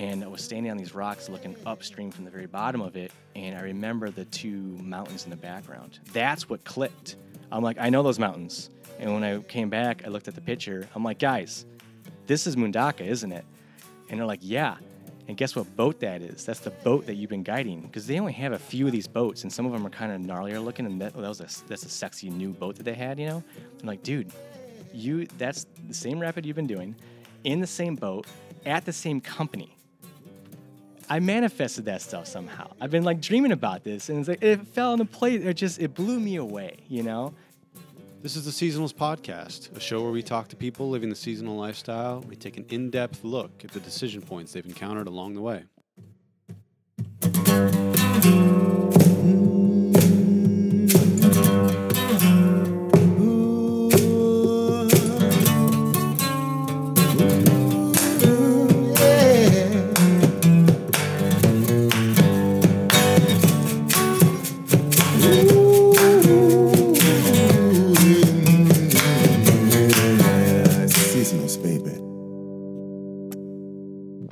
and I was standing on these rocks looking upstream from the very bottom of it, and I remember the two mountains in the background. That's what clicked. I'm like, I know those mountains. And when I came back, I looked at the picture. I'm like, guys, this is Mundaka, isn't it? And they're like, yeah. And guess what boat that is? That's the boat that you've been guiding. Because they only have a few of these boats, and some of them are kind of gnarlier looking. And that, that was a, that's a sexy new boat that they had, you know. I'm like, dude, you that's the same rapid you've been doing, in the same boat, at the same company. I manifested that stuff somehow. I've been like dreaming about this, and it's like it fell into place. It just it blew me away, you know. This is the Seasonals Podcast, a show where we talk to people living the seasonal lifestyle. We take an in depth look at the decision points they've encountered along the way.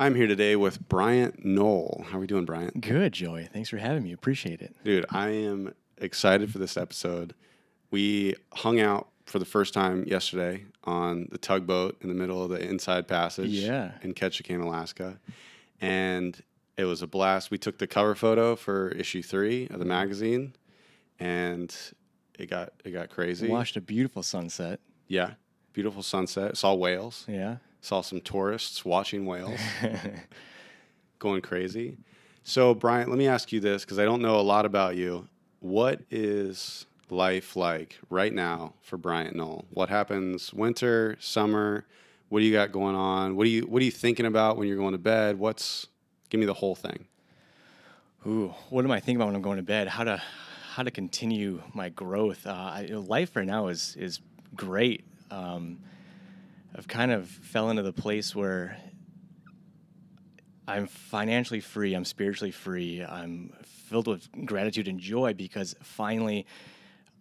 I'm here today with Bryant Knoll. How are we doing, Bryant? Good, Joey. Thanks for having me. Appreciate it. Dude, I am excited for this episode. We hung out for the first time yesterday on the tugboat in the middle of the Inside Passage Yeah. in Ketchikan, Alaska. And it was a blast. We took the cover photo for issue three of the magazine, and it got it got crazy. We Watched a beautiful sunset. Yeah, beautiful sunset. Saw whales. Yeah. Saw some tourists watching whales, going crazy. So, Bryant, let me ask you this because I don't know a lot about you. What is life like right now for Bryant Knoll? What happens winter, summer? What do you got going on? What do you What are you thinking about when you're going to bed? What's Give me the whole thing. Ooh, what am I thinking about when I'm going to bed? How to how to continue my growth? Uh, I, life right now is is great. Um, I've kind of fell into the place where I'm financially free. I'm spiritually free. I'm filled with gratitude and joy because finally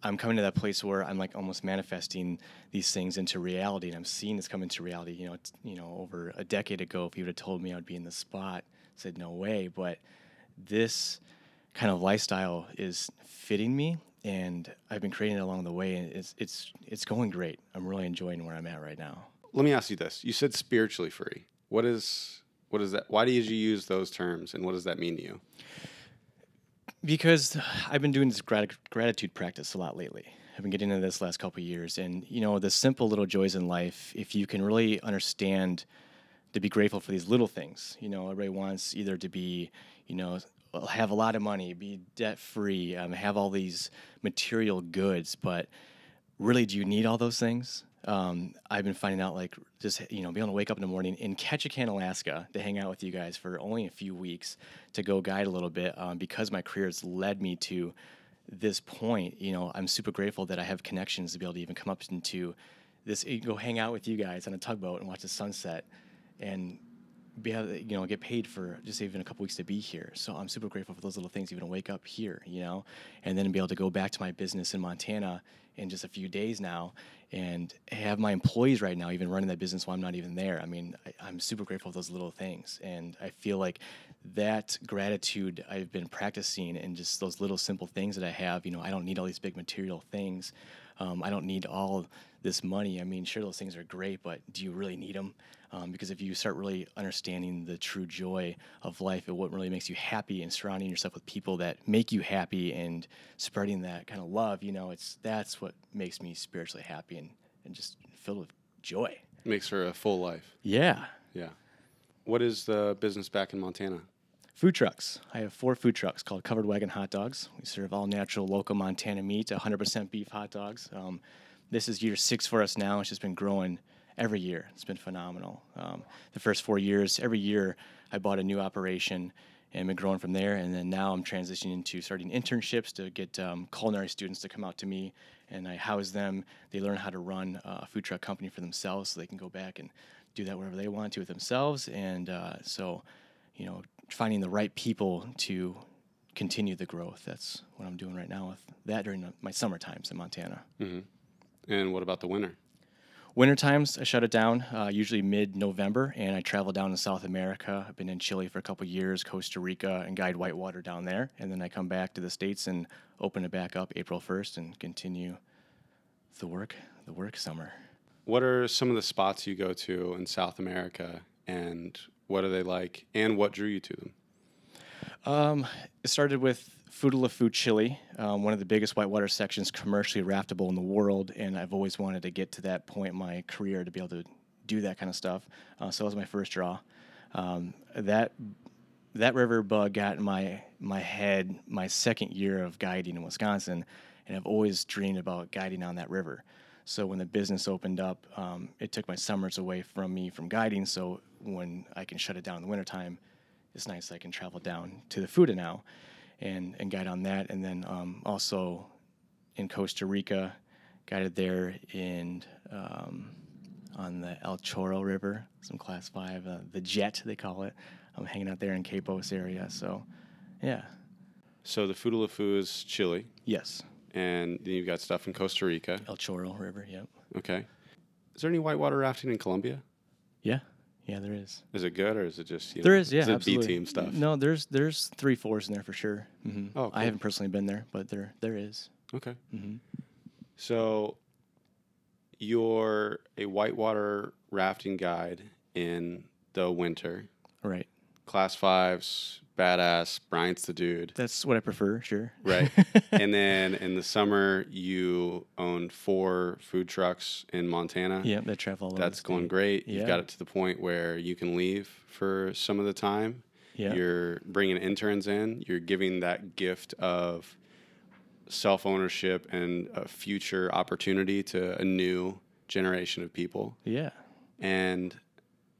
I'm coming to that place where I'm like almost manifesting these things into reality, and I'm seeing this come into reality. You know, you know, over a decade ago, if you would have told me I'd be in this spot, I said no way. But this kind of lifestyle is fitting me, and I've been creating it along the way, and it's it's it's going great. I'm really enjoying where I'm at right now. Let me ask you this: You said spiritually free. What is What is that? Why did you use those terms, and what does that mean to you? because I've been doing this grat- gratitude practice a lot lately. I've been getting into this last couple years, and you know the simple little joys in life. If you can really understand to be grateful for these little things, you know, everybody wants either to be, you know, have a lot of money, be debt free, um, have all these material goods, but really, do you need all those things? Um, I've been finding out like just you know being able to wake up in the morning in Ketchikan, Alaska, to hang out with you guys for only a few weeks to go guide a little bit um, because my career has led me to this point. You know, I'm super grateful that I have connections to be able to even come up into this, go hang out with you guys on a tugboat and watch the sunset, and be to, you know get paid for just even a couple weeks to be here. So I'm super grateful for those little things, even to wake up here, you know, and then be able to go back to my business in Montana in just a few days now, and have my employees right now even running that business while I'm not even there. I mean, I, I'm super grateful for those little things, and I feel like that gratitude I've been practicing and just those little simple things that I have. You know, I don't need all these big material things. Um, I don't need all this money. I mean, sure, those things are great, but do you really need them? Um, because if you start really understanding the true joy of life and what really makes you happy and surrounding yourself with people that make you happy and spreading that kind of love, you know, it's that's what makes me spiritually happy and, and just filled with joy. Makes for a full life. Yeah. Yeah. What is the business back in Montana? Food trucks. I have four food trucks called Covered Wagon Hot Dogs. We serve all natural, local Montana meat, 100% beef hot dogs. Um, this is year six for us now. It's just been growing every year. It's been phenomenal. Um, the first four years, every year, I bought a new operation and been growing from there. And then now I'm transitioning into starting internships to get um, culinary students to come out to me, and I house them. They learn how to run a food truck company for themselves, so they can go back and do that wherever they want to with themselves. And uh, so, you know, finding the right people to continue the growth. That's what I'm doing right now with that during my summer times in Montana. And what about the winter? Winter times, I shut it down, uh, usually mid November, and I travel down to South America. I've been in Chile for a couple years, Costa Rica, and guide whitewater down there. And then I come back to the States and open it back up April 1st and continue the work, the work summer. What are some of the spots you go to in South America, and what are they like, and what drew you to them? Um, it started with Futaleufú, Chile, um, one of the biggest whitewater sections commercially raftable in the world, and I've always wanted to get to that point in my career to be able to do that kind of stuff. Uh, so that was my first draw. Um, that that river bug got in my my head my second year of guiding in Wisconsin, and I've always dreamed about guiding on that river. So when the business opened up, um, it took my summers away from me from guiding. So when I can shut it down in the wintertime, it's nice I can travel down to the Fuda now and, and guide on that. And then um, also in Costa Rica, guided there in um, on the El Chorro River, some class five, uh, the Jet they call it. I'm hanging out there in Capos area. So, yeah, So the Futaleufú is Chile, yes, and then you've got stuff in Costa Rica. El Chorro River. Yep. Okay. Is there any whitewater rafting in Colombia? Yeah, yeah, there is. Is it good, or is it just you There know, is, yeah, is it absolutely. B team stuff? No, there's there's three fours in there for sure. hmm Oh, cool. I haven't personally been there, but there there is. Okay. hmm So you're a whitewater rafting guide in the winter. Right. Class fives, badass. Bryant's the dude. That's what I prefer. Sure. Right. and then in the summer, you own four food trucks in Montana. yeah, that travel. all That's going state. great. You've got it to the point where you can leave for some of the time. Yeah. You're bringing interns in. You're giving that gift of self ownership and a future opportunity to a new generation of people. Yeah. And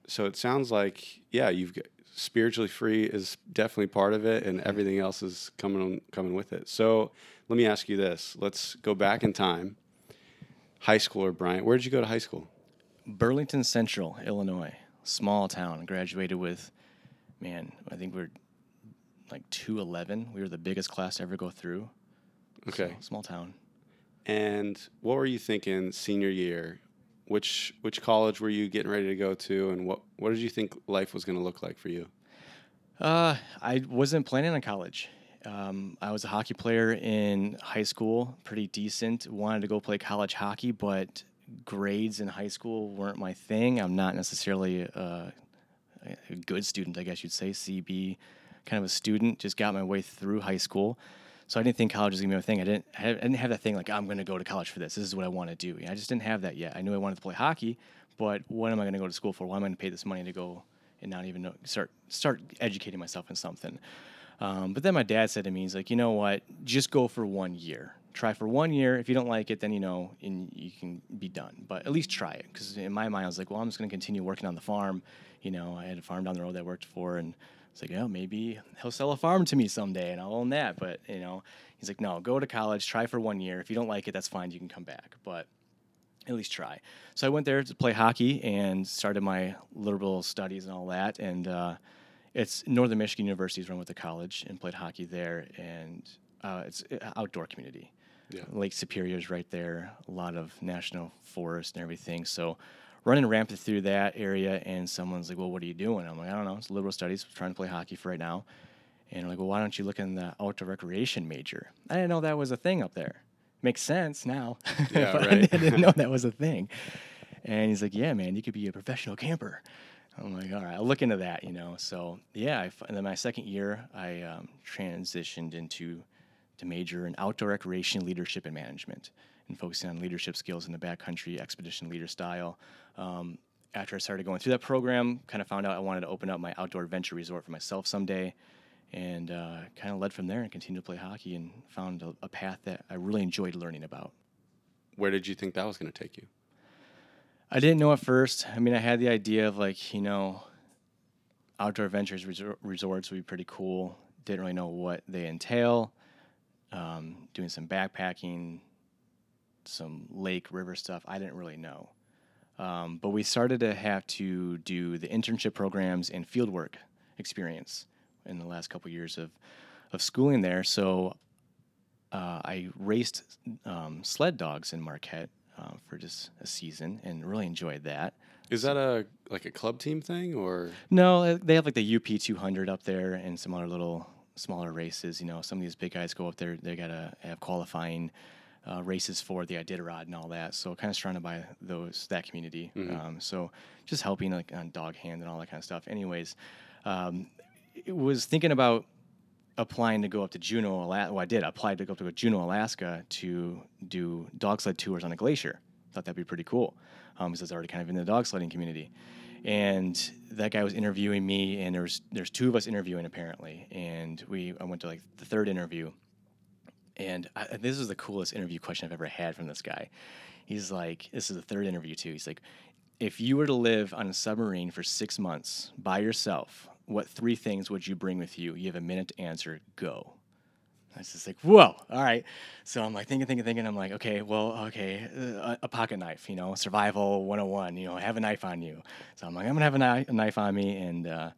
so it sounds like, yeah, you've got spiritually free is definitely part of it, and everything else is coming coming with it. So let me ask you this: Let's go back in time. High schooler Bryant, where did you go to high school? Burlington Central, Illinois, small town. Graduated with, man, I think we're like two eleven. We were the biggest class to ever go through. Okay. So, small town. And what were you thinking senior year? Which which college were you getting ready to go to, and what what did you think life was going to look like for you? Uh, I wasn't planning on college. Um, I was a hockey player in high school, pretty decent. Wanted to go play college hockey, but grades in high school weren't my thing. I'm not necessarily a, a good student, I guess you'd say. CB, kind of a student. Just got my way through high school, so I didn't think college was gonna be my thing. I didn't. I didn't have that thing like I'm gonna go to college for this. This is what I want to do. I just didn't have that yet. I knew I wanted to play hockey, but what am I gonna go to school for? Why am I gonna pay this money to go and not even know, start start educating myself in something? Um, but then my dad said to me, he's like, you know what? Just go for one year. Try for one year. If you don't like it, then you know, and you can be done. But at least try it, because in my mind, I was like, well, I'm just going to continue working on the farm. You know, I had a farm down the road that I worked for, and it's like, yeah, maybe he'll sell a farm to me someday, and I'll own that. But you know, he's like, no, go to college, try for one year. If you don't like it, that's fine. You can come back, but at least try. So I went there to play hockey and started my liberal studies and all that. And uh, it's Northern Michigan University is run with the college and played hockey there. And uh, it's an outdoor community. Yeah. Lake Superior is right there, a lot of national forest and everything. So running rampant through that area, and someone's like, "Well, what are you doing?" I'm like, "I don't know. It's liberal studies. trying to play hockey for right now." And I'm like, "Well, why don't you look in the outdoor recreation major?" I didn't know that was a thing up there. Makes sense now. Yeah, but right. I didn't know that was a thing. And he's like, "Yeah, man, you could be a professional camper." I'm like, "All right, I'll look into that." You know. So yeah, I and then my second year, I um, transitioned into to major in outdoor recreation leadership and management and focusing on leadership skills in the backcountry expedition leader style. Um, after I started going through that program, kind of found out I wanted to open up my outdoor adventure resort for myself someday, and uh, kind of led from there and continued to play hockey and found a, a path that I really enjoyed learning about. Where did you think that was going to take you? I didn't know at first. I mean, I had the idea of like, you know, outdoor adventures resor- resorts would be pretty cool. Didn't really know what they entail. Um, doing some backpacking, some lake, river stuff. I didn't really know. Um, but we started to have to do the internship programs and fieldwork experience in the last couple years of, of schooling there. So uh, I raced um, sled dogs in Marquette. Uh, for just a season and really enjoyed that. Is that a like a club team thing or No, uh, they have like the UP 200 up there and some other little smaller races. You know, some of these big guys go up there. They gotta have qualifying uh, races for the Iditarod and all that. So kind of surrounded by those that community. Um, so just helping like on dog hand and all that kind of stuff. Anyways, um, it was thinking about applying to go up to Juneau, Alaska. Well, I did. I applied to go up to Juneau, Alaska to do dog sled tours on a glacier. Thought that'd be pretty cool um, because I was already kind of in the dog sledding community. And that guy was interviewing me, and there's there's two of us interviewing apparently. And we I went to like the third interview, and I, this is the coolest interview question I've ever had from this guy. He's like, this is the third interview too. He's like, if you were to live on a submarine for six months by yourself, what three things would you bring with you? You have a minute to answer. Go. I was just like, whoa, all right. So I'm like thinking, thinking, thinking. I'm like, okay, well, okay, uh, a, pocket knife, you know, survival 101, you know, have a knife on you. So I'm like, I'm gonna have a, a knife on me, and uh,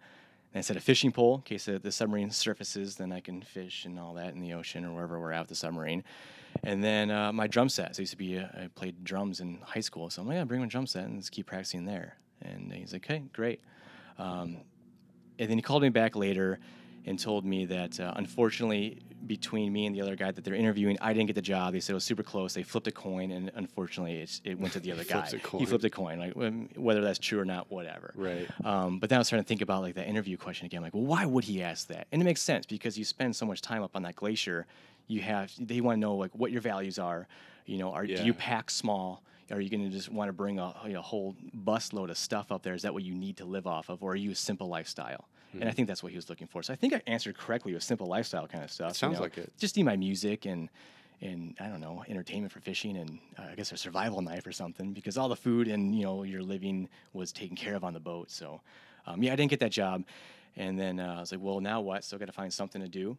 and I said a fishing pole in case the, submarine surfaces, then I can fish and all that in the ocean or wherever we're at with the submarine. And then uh, my drum set. So I used to be, uh, I played drums in high school. So I'm like, yeah, bring my drum set and just keep practicing there. And he's like, okay, great. Um, and then he called me back later and told me that uh, unfortunately between me and the other guy that they're interviewing i didn't get the job they said it was super close they flipped a coin and unfortunately it's, it went to the other guy Flipped a coin. he flipped a coin like um, whether that's true or not whatever Right. um, but then i was starting to think about like that interview question again like well why would he ask that and it makes sense because you spend so much time up on that glacier you have they want to know like what your values are you know are do you pack small are you going to just want to bring a, you know, whole busload of stuff up there? Is that what you need to live off of, or are you a simple lifestyle? And Hmm. I think that's what he was looking for. So I think I answered correctly with simple lifestyle kind of stuff. you sounds know. like it. Just need my music and and I don't know entertainment for fishing and uh, I guess a survival knife or something because all the food and you know your living was taken care of on the boat. So um, yeah, I didn't get that job, and then uh, I was like, well, now what? Still got to find something to do.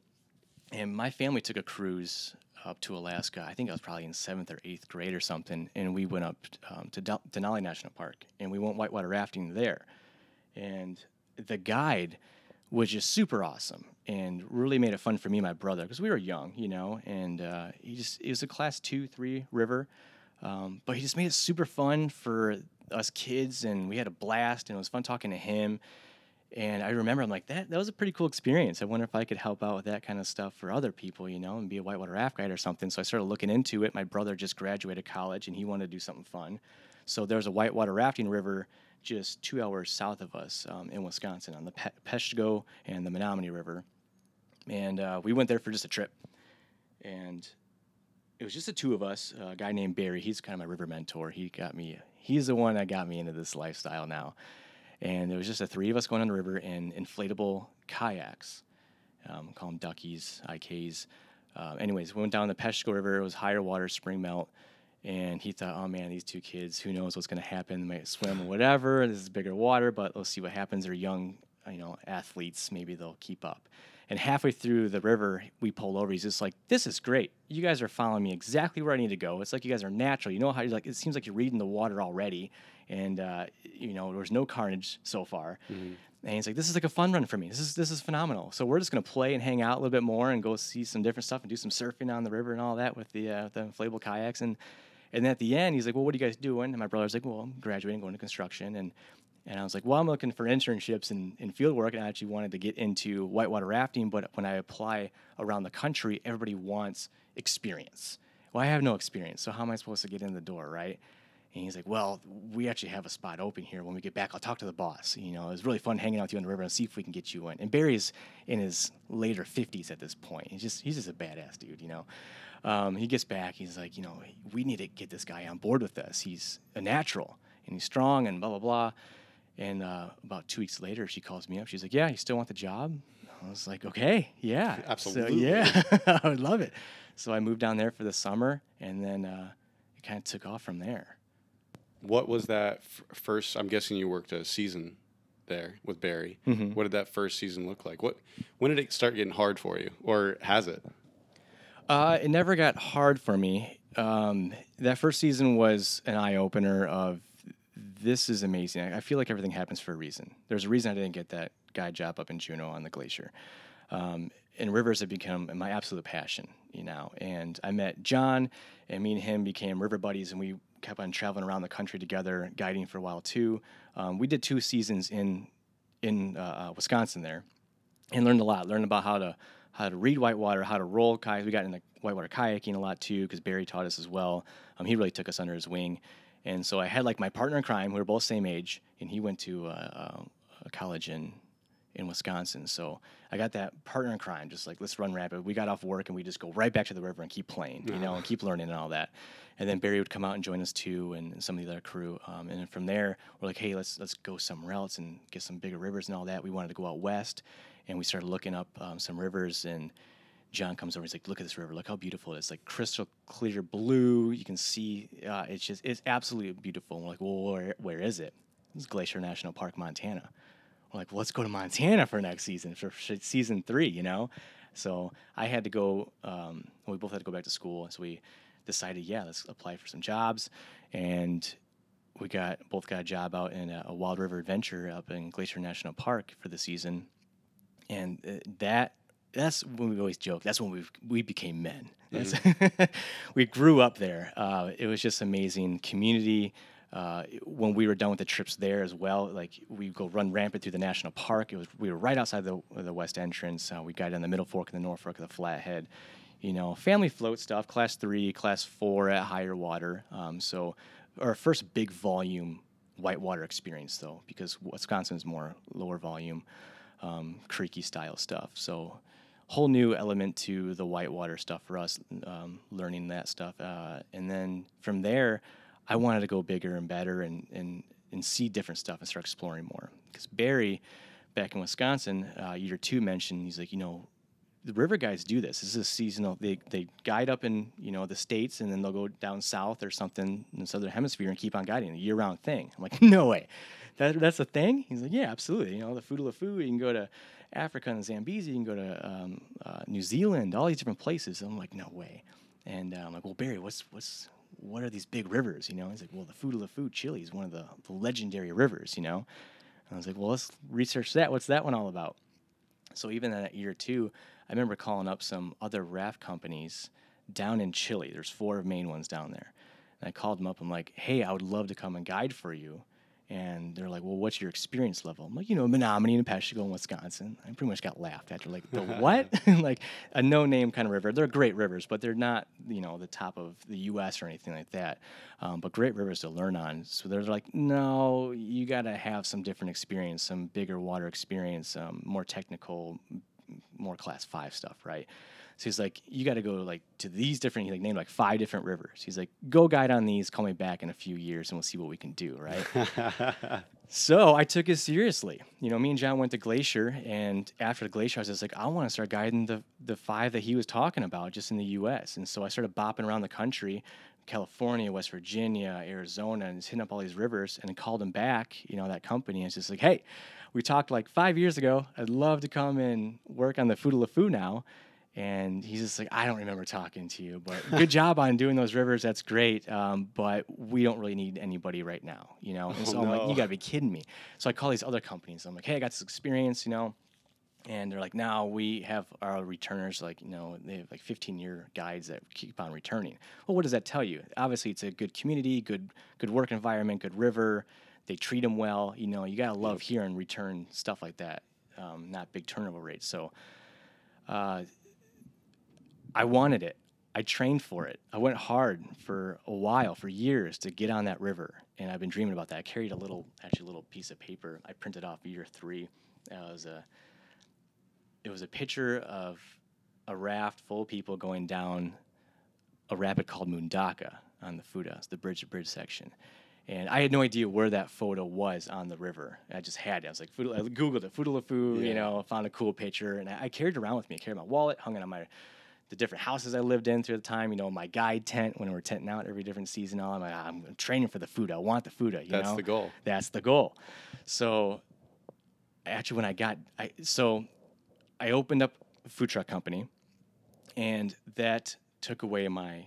And my family took a cruise up to Alaska. I think I was probably in seventh or eighth grade or something, and we went up um, to Denali National Park, and we went whitewater rafting there. And the guide was just super awesome and really made it fun for me and my brother because we were young, you know. And uh, he just it was a class two, three river, um, but he just made it super fun for us kids, and we had a blast, and it was fun talking to him. And I remember I'm like that that was a pretty cool experience. I wonder if I could help out with that kind of stuff for other people, you know, and be a whitewater raft guide or something. So I started looking into it. My brother just graduated college and he wanted to do something fun. So there's a whitewater rafting river just two hours south of us um, in Wisconsin on the Pe- Peshtigo and the Menominee River. And uh, we went there for just a trip. And it was just the two of us. a guy named Barry, he's kind of my river mentor. He got me, he's the one that got me into this lifestyle now. And it was just the three of us going on the river in inflatable kayaks. Um, call them duckies, IKs. Uh, anyways, we went down the Peshtigo River. It was higher water, spring melt. And he thought, oh man, these two kids, who knows what's going to happen? They might swim or whatever. This is bigger water, but let's see what happens. They're young, you know, athletes. Maybe they'll keep up. And halfway through the river, we pull over. He's just like, "This is great. You guys are following me exactly where I need to go. It's like you guys are natural. You know how you're like. It seems like you're reading the water already, and uh, you know there's no carnage so far." And he's like, "This is like a fun run for me. This is this is phenomenal. So we're just gonna play and hang out a little bit more and go see some different stuff and do some surfing on the river and all that with the uh, the inflatable kayaks and." And at the end, he's like, "Well, what are you guys doing?" And my brother's like, "Well, I'm graduating, going to construction." And and I was like, "Well, I'm looking for internships and field work, and I actually wanted to get into whitewater rafting. But when I apply around the country, everybody wants experience. Well, I have no experience, so how am I supposed to get in the door, right?" And he's like, "Well, we actually have a spot open here. When we get back, I'll talk to the boss. You know, it was really fun hanging out with you on the river and see if we can get you in." And Barry's in his later 50s at this point. He's just he's just a badass dude, you know. Um, he gets back. He's like, you know, we need to get this guy on board with us. He's a natural and he's strong and blah blah blah. And uh, about two weeks later, she calls me up. She's like, "Yeah, you still want the job?" I was like, "Okay, yeah, So, Absolutely. yeah, I would love it." So I moved down there for the summer, and then uh, it kind of took off from there. What was that f- first? I'm guessing you worked a season there with Barry. Mm-hmm. What did that first season look like? What when did it start getting hard for you, or has it? Uh, it never got hard for me. Um, that first season was an eye opener of this is amazing. I, I feel like everything happens for a reason. There's a reason I didn't get that guide job up in Juneau on the glacier. Um, and rivers have become my absolute passion, you know. And I met John, and me and him became river buddies, and we kept on traveling around the country together, guiding for a while too. Um, we did two seasons in in uh, uh, Wisconsin there, and learned a lot. Learned about how to how to read whitewater, how to roll kayaks. We got into whitewater kayaking a lot too because Barry taught us as well. Um, he really took us under his wing, and so I had like my partner in crime. We were both same age, and he went to uh, uh, a college in in Wisconsin. So I got that partner in crime, just like let's run rapid. We got off work and we just go right back to the river and keep playing, you know, and keep learning and all that. And then Barry would come out and join us too, and some of the other crew. Um, and then from there, we're like, hey, let's let's go somewhere else and get some bigger rivers and all that. We wanted to go out west, and we started looking up um, some rivers and. John comes over. He's like, "Look at this river. Look how beautiful it is. Like crystal clear blue. You can see. Uh, it's just. It's absolutely beautiful." And we're like, "Well, where, where is it?" It's Glacier National Park, Montana like, well, let's go to Montana for next season, for season three, you know? So I had to go, um, we both had to go back to school. So we decided, yeah, let's apply for some jobs. And we got both got a job out in a, a Wild River Adventure up in Glacier National Park for the season. And uh, that that's when we always joke. That's when we we became men. Mm-hmm. we grew up there. Uh, it was just amazing community uh, when we were done with the trips there as well, like we go run rampant through the national park. It was we were right outside the the west entrance. Uh, we got in the middle fork and the north fork of the Flathead. You know, family float stuff, class three, class four at higher water. Um, so our first big volume whitewater experience though, because Wisconsin is more lower volume, um, creeky style stuff. So whole new element to the whitewater stuff for us, um, learning that stuff, uh, and then from there I wanted to go bigger and better and and and see different stuff and start exploring more. Because Barry, back in Wisconsin, uh, year two mentioned he's like, you know, the river guys do this. This is a seasonal. They they guide up in you know the states and then they'll go down south or something in the southern hemisphere and keep on guiding a year round thing. I'm like, no way, that that's a thing. He's like, yeah, absolutely. You know, the Futaleufú, you can go to Africa and Zambezi, you can go to um, uh, New Zealand, all these different places. I'm like, no way. And uh, I'm like, well, Barry, what's what's what are these big rivers? You know, he's like, well, the Futaleufú Chile is one of the, the legendary rivers, you know. And I was like, well, let's research that. What's that one all about? So even that year two, I remember calling up some other raft companies down in Chile. There's four main ones down there. And I called them up. I'm like, hey, I would love to come and guide for you. And they're like, well, what's your experience level? I'm like, you know, Menominee and Peshtigo in Wisconsin. I pretty much got laughed at. They're like, the what? like a no name kind of river. They're great rivers, but they're not, you know, the top of the U.S. or anything like that. Um, but great rivers to learn on. So they're like, no, you got to have some different experience, some bigger water experience, um, more technical, more class five stuff, right? So he's like, you got to go like to these different. He like named like five different rivers. He's like, go guide on these. Call me back in a few years, and we'll see what we can do. Right. so I took it seriously. You know, me and John went to Glacier, and after the Glacier, I was just like, I want to start guiding the the five that he was talking about just in the U.S. And so I started bopping around the country. California, West Virginia, Arizona, and just hitting up all these rivers and called him back, you know, that company. And it's just like, hey, we talked like five years ago. I'd love to come and work on the Futaleufú now. And he's just like, I don't remember talking to you, but good job on doing those rivers. That's great. Um, but we don't really need anybody right now, you know? And so oh, I'm like, you gotta be kidding me. So I call these other companies. I'm like, hey, I got this experience, you know? And they're like, now we have our returners, like, you know, they have like 15 year guides that keep on returning. Well, what does that tell you? Obviously, it's a good community, good, good work environment, good river. They treat them well. You know, you gotta love hearing return stuff like that, um, not big turnover rates. So, uh, I wanted it. I trained for it. I went hard for a while, for years, to get on that river, and I've been dreaming about that. I carried a little, actually, a little piece of paper. I printed off year three. Uh, it was a, it was a picture of a raft full of people going down a rapid called Mundaka on the Fuda, the bridge to bridge section. And I had no idea where that photo was on the river. I just had it. I was like, I Googled it, LeFou, yeah. you know, found a cool picture, and I, I carried it around with me. I carried my wallet, hung it on my the different houses I lived in through the time. You know, my guide tent when we are tenting out every different season. All I'm like, ah, I'm training for the food. I want the food. You That's know? the goal. That's the goal. So, actually, when I got, I so I opened up a food truck company, and that took away my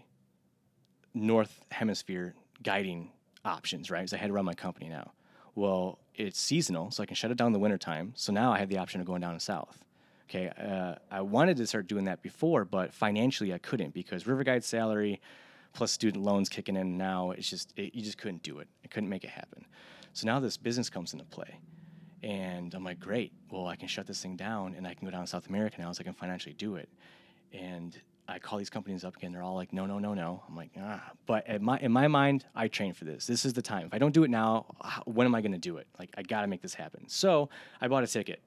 North Hemisphere guiding options. Right, so I had to run my company now. Well, it's seasonal, so I can shut it down in the wintertime. So now I have the option of going down south. Okay, uh, I wanted to start doing that before, but financially I couldn't because River Guide salary plus student loans kicking in now. It's just it, you just couldn't do it. I couldn't make it happen. So now this business comes into play, and I'm like, great. Well, I can shut this thing down, and I can go down to South America now, so I can financially do it. And I call these companies up again. They're all like, no, no, no, no. I'm like, ah. But in my in my mind, I trained for this. This is the time. If I don't do it now, when am I going to do it? Like, I got to make this happen. So I bought a ticket,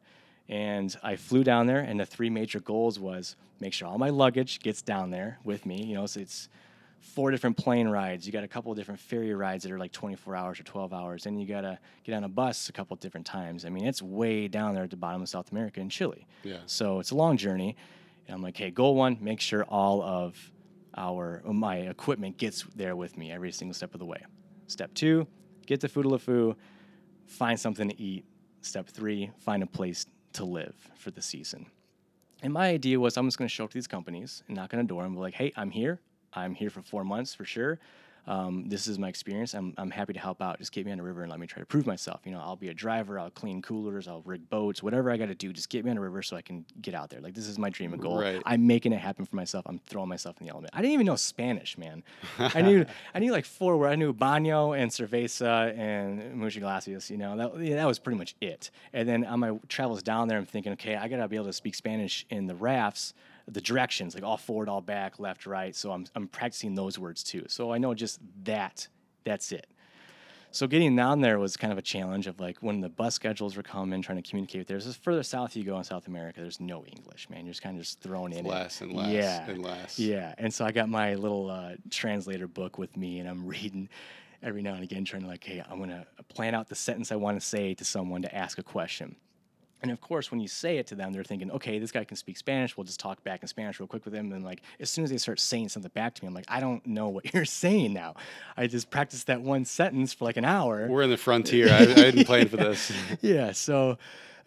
and I flew down there. And the three major goals was make sure all my luggage gets down there with me. You know, so it's four different plane rides. You got a couple of different ferry rides that are like 24 hours or 12 hours. and you got to get on a bus a couple of different times. I mean, it's way down there at the bottom of South America in Chile. Yeah. So it's a long journey. And I'm like, hey, goal one, make sure all of our uh, my equipment gets there with me every single step of the way. Step two, get to Futaleufú, find something to eat. Step three, find a place to live for the season. And my idea was I'm just going to show up to these companies and knock on a door and be like, hey, I'm here. I'm here for four months for sure. Um, this is my experience. I'm, I'm happy to help out. Just get me on the river and let me try to prove myself. You know, I'll be a driver. I'll clean coolers. I'll rig boats. Whatever I got to do, just get me on the river so I can get out there. Like this is my dream and goal. Right. I'm making it happen for myself. I'm throwing myself in the element. I didn't even know Spanish, man. I knew I knew like four words. I knew baño and cerveza and muchas gracias. You know, that yeah, that was pretty much it. And then on my travels down there, I'm thinking, okay, I gotta be able to speak Spanish in the rafts the directions, like all forward, all back, left, right. So I'm, I'm practicing those words too. So I know just that, that's it. So getting down there was kind of a challenge of like when the bus schedules were coming, trying to communicate with there. As further south you go in South America, there's no English, man. You're just kind of just thrown in. it. less and less yeah, and less. Yeah. And so I got my little uh, translator book with me and I'm reading every now and again, trying to like, hey, I'm going to plan out the sentence I want to say to someone to ask a question. And of course, when you say it to them, they're thinking, okay, this guy can speak Spanish. We'll just talk back in Spanish real quick with him. And like, as soon as they start saying something back to me, I'm like, I don't know what you're saying now. I just practiced that one sentence for like an hour. We're in the frontier. I, I didn't plan for this. yeah. So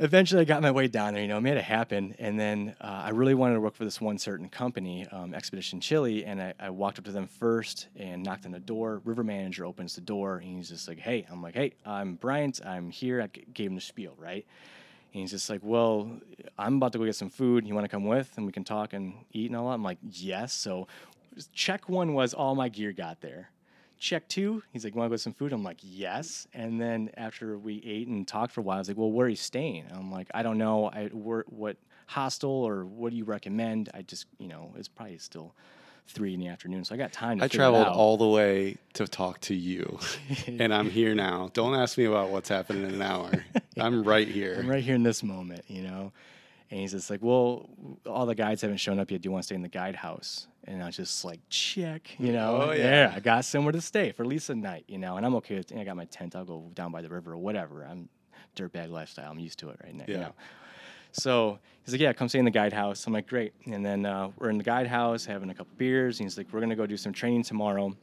eventually I got my way down there, you know, made it happen. And then uh, I really wanted to work for this one certain company, um, Expedition Chile. And I, I walked up to them first and knocked on the door. River manager opens the door and he's just like, hey, I'm like, hey, I'm Bryant. I'm here. I gave him the spiel, right? And he's just like, well, I'm about to go get some food. You want to come with and we can talk and eat and all that? I'm like, yes. So check one was all my gear got there. Check two, he's like, want to go get some food? I'm like, yes. And then after we ate and talked for a while, I was like, well, where are you staying? And I'm like, I don't know. I where, what hostel or what do you recommend? I just, you know, it's probably still three in the afternoon, so I got time to I traveled all the way to talk to you, and I'm here now. Don't ask me about what's happening in an hour. I'm right here. I'm right here in this moment, you know. And he's just like, well, all the guides haven't shown up yet. Do you want to stay in the guide house? And I was just like, check, you know. Oh, yeah. I got somewhere to stay for at least a night, you know. And I'm okay with. I got my tent. I'll go down by the river or whatever. I'm dirtbag lifestyle. I'm used to it right now. You know? So he's like, yeah, come stay in the guide house. I'm like, great. And then uh, we're in the guide house having a couple beers. And he's like, we're gonna go do some training tomorrow.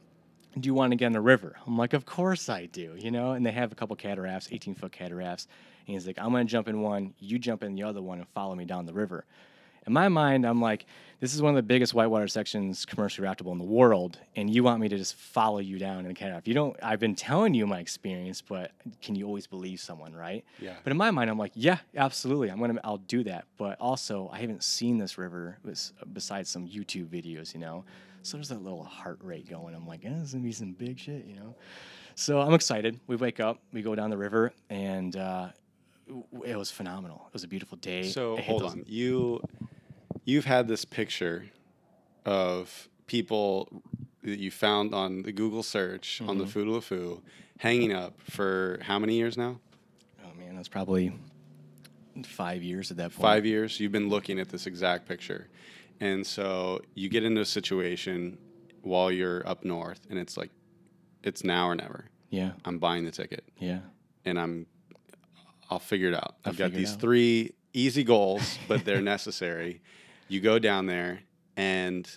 Do you want to get on the river? I'm like, of course I do, you know. And they have a couple cataracts, 18 foot cataracts. And he's like, I'm gonna jump in one, you jump in the other one, and follow me down the river. In my mind, I'm like, this is one of the biggest whitewater sections commercially raftable in the world, and you want me to just follow you down in the cataract. You don't. I've been telling you my experience, but can you always believe someone, right? Yeah. But in my mind, I'm like, yeah, absolutely. I'm gonna, I'll do that. But also, I haven't seen this river besides some YouTube videos, you know. So there's that little heart rate going. I'm like, eh, this is gonna be some big shit, you know. So I'm excited. We wake up, we go down the river, and uh, it was phenomenal. It was a beautiful day. So hold those- on. You you've had this picture of people that you found on the Google search on the Mm-hmm. Futaleufú hanging up for how many years now? Oh man, that's probably five years at that point. Five years. You've been looking at this exact picture. And so you get into a situation while you're up north and it's like it's now or never. Yeah, I'm buying the ticket yeah. and I'm I'll figure it out. I'll I've got these three easy goals, but they're necessary. You go down there and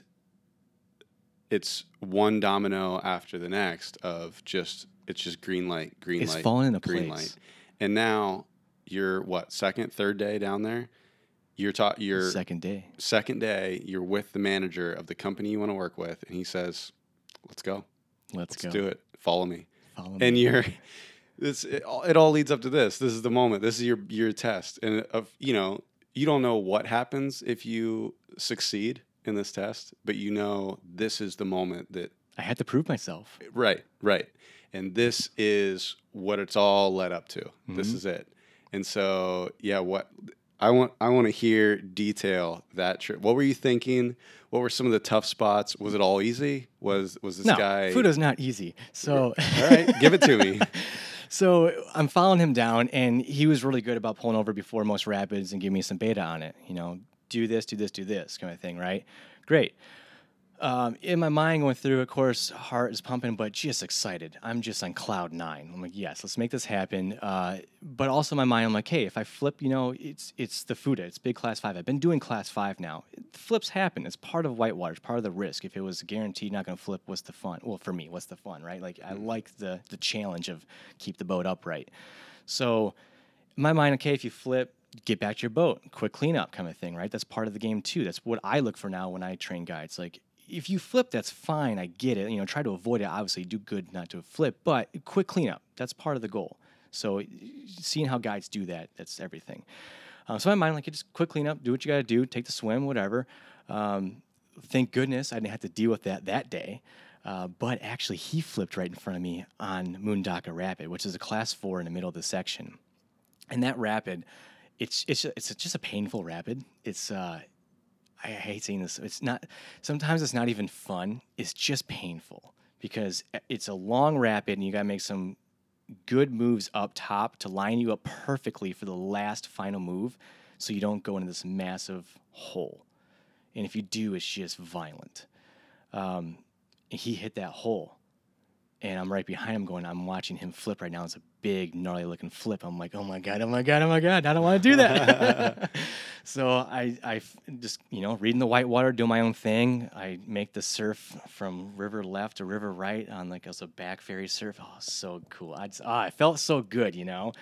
it's one domino after the next of just it's just green light, green It's light, falling into green place. light. And now you're what, second, third day down there? You're taught you're Second day. second day, you're with the manager of the company you want to work with, and he says, Let's go. Let's, Let's go. do it. Follow me Follow me. and you're this it all, it all leads up to this this is the moment this is your your test and of you know you don't know what happens if you succeed in this test but you know this is the moment that I had to prove myself. Right, right. And this is what it's all led up to. This Mhm. is it. And so, yeah, what I want I want to hear detail that trip. What were you thinking? What were some of the tough spots? Was it all easy? Was was this no, guy Fudo's not easy. So All right, give it to me. So I'm following him down, and he was really good about pulling over before most rapids and giving me some beta on it. You know, do this, do this, do this kind of thing, right? Great. Um, in my mind, going through, of course, heart is pumping, but just excited. I'm just on cloud nine. I'm like, yes, let's make this happen. Uh, but also in my mind, I'm like, hey, if I flip, you know, it's it's the FUDA, it's big class five. I've been doing class five now. Flips happen. It's part of whitewater. It's part of the risk. If it was guaranteed not going to flip, what's the fun? Well, for me, what's the fun, right? Like I like the the challenge of keep the boat upright. So in my mind, okay, if you flip, get back to your boat, quick cleanup kind of thing, right? That's part of the game too. That's what I look for now when I train guides. Like if you flip, that's fine. I get it. You know, try to avoid it. Obviously, do good not to flip, but quick cleanup. That's part of the goal. So seeing how guides do that, that's everything. Um, so in my mind, like, just quick cleanup, do what you got to do, take the swim, whatever. Um, thank goodness I didn't have to deal with that that day. Uh, but actually, he flipped right in front of me on Mundaka Rapid, which is a class four in the middle of the section. And that rapid, it's it's it's just a painful rapid. It's uh, I hate saying this. It's not. Sometimes it's not even fun. It's just painful because it's a long rapid, and you got to make some good moves up top to line you up perfectly for the last final move, so you don't go into this massive hole. And if you do, it's just violent. Um, he hit that hole, and I'm right behind him, going. I'm watching him flip right now. It's a big, gnarly looking flip. I'm like, oh my god, oh my god, oh my god, I don't want to do that. so I, I just, you know, reading the whitewater, doing my own thing. I make the surf from river left to river right on like as a back ferry surf. Oh, so cool. I just, ah, I felt so good, you know.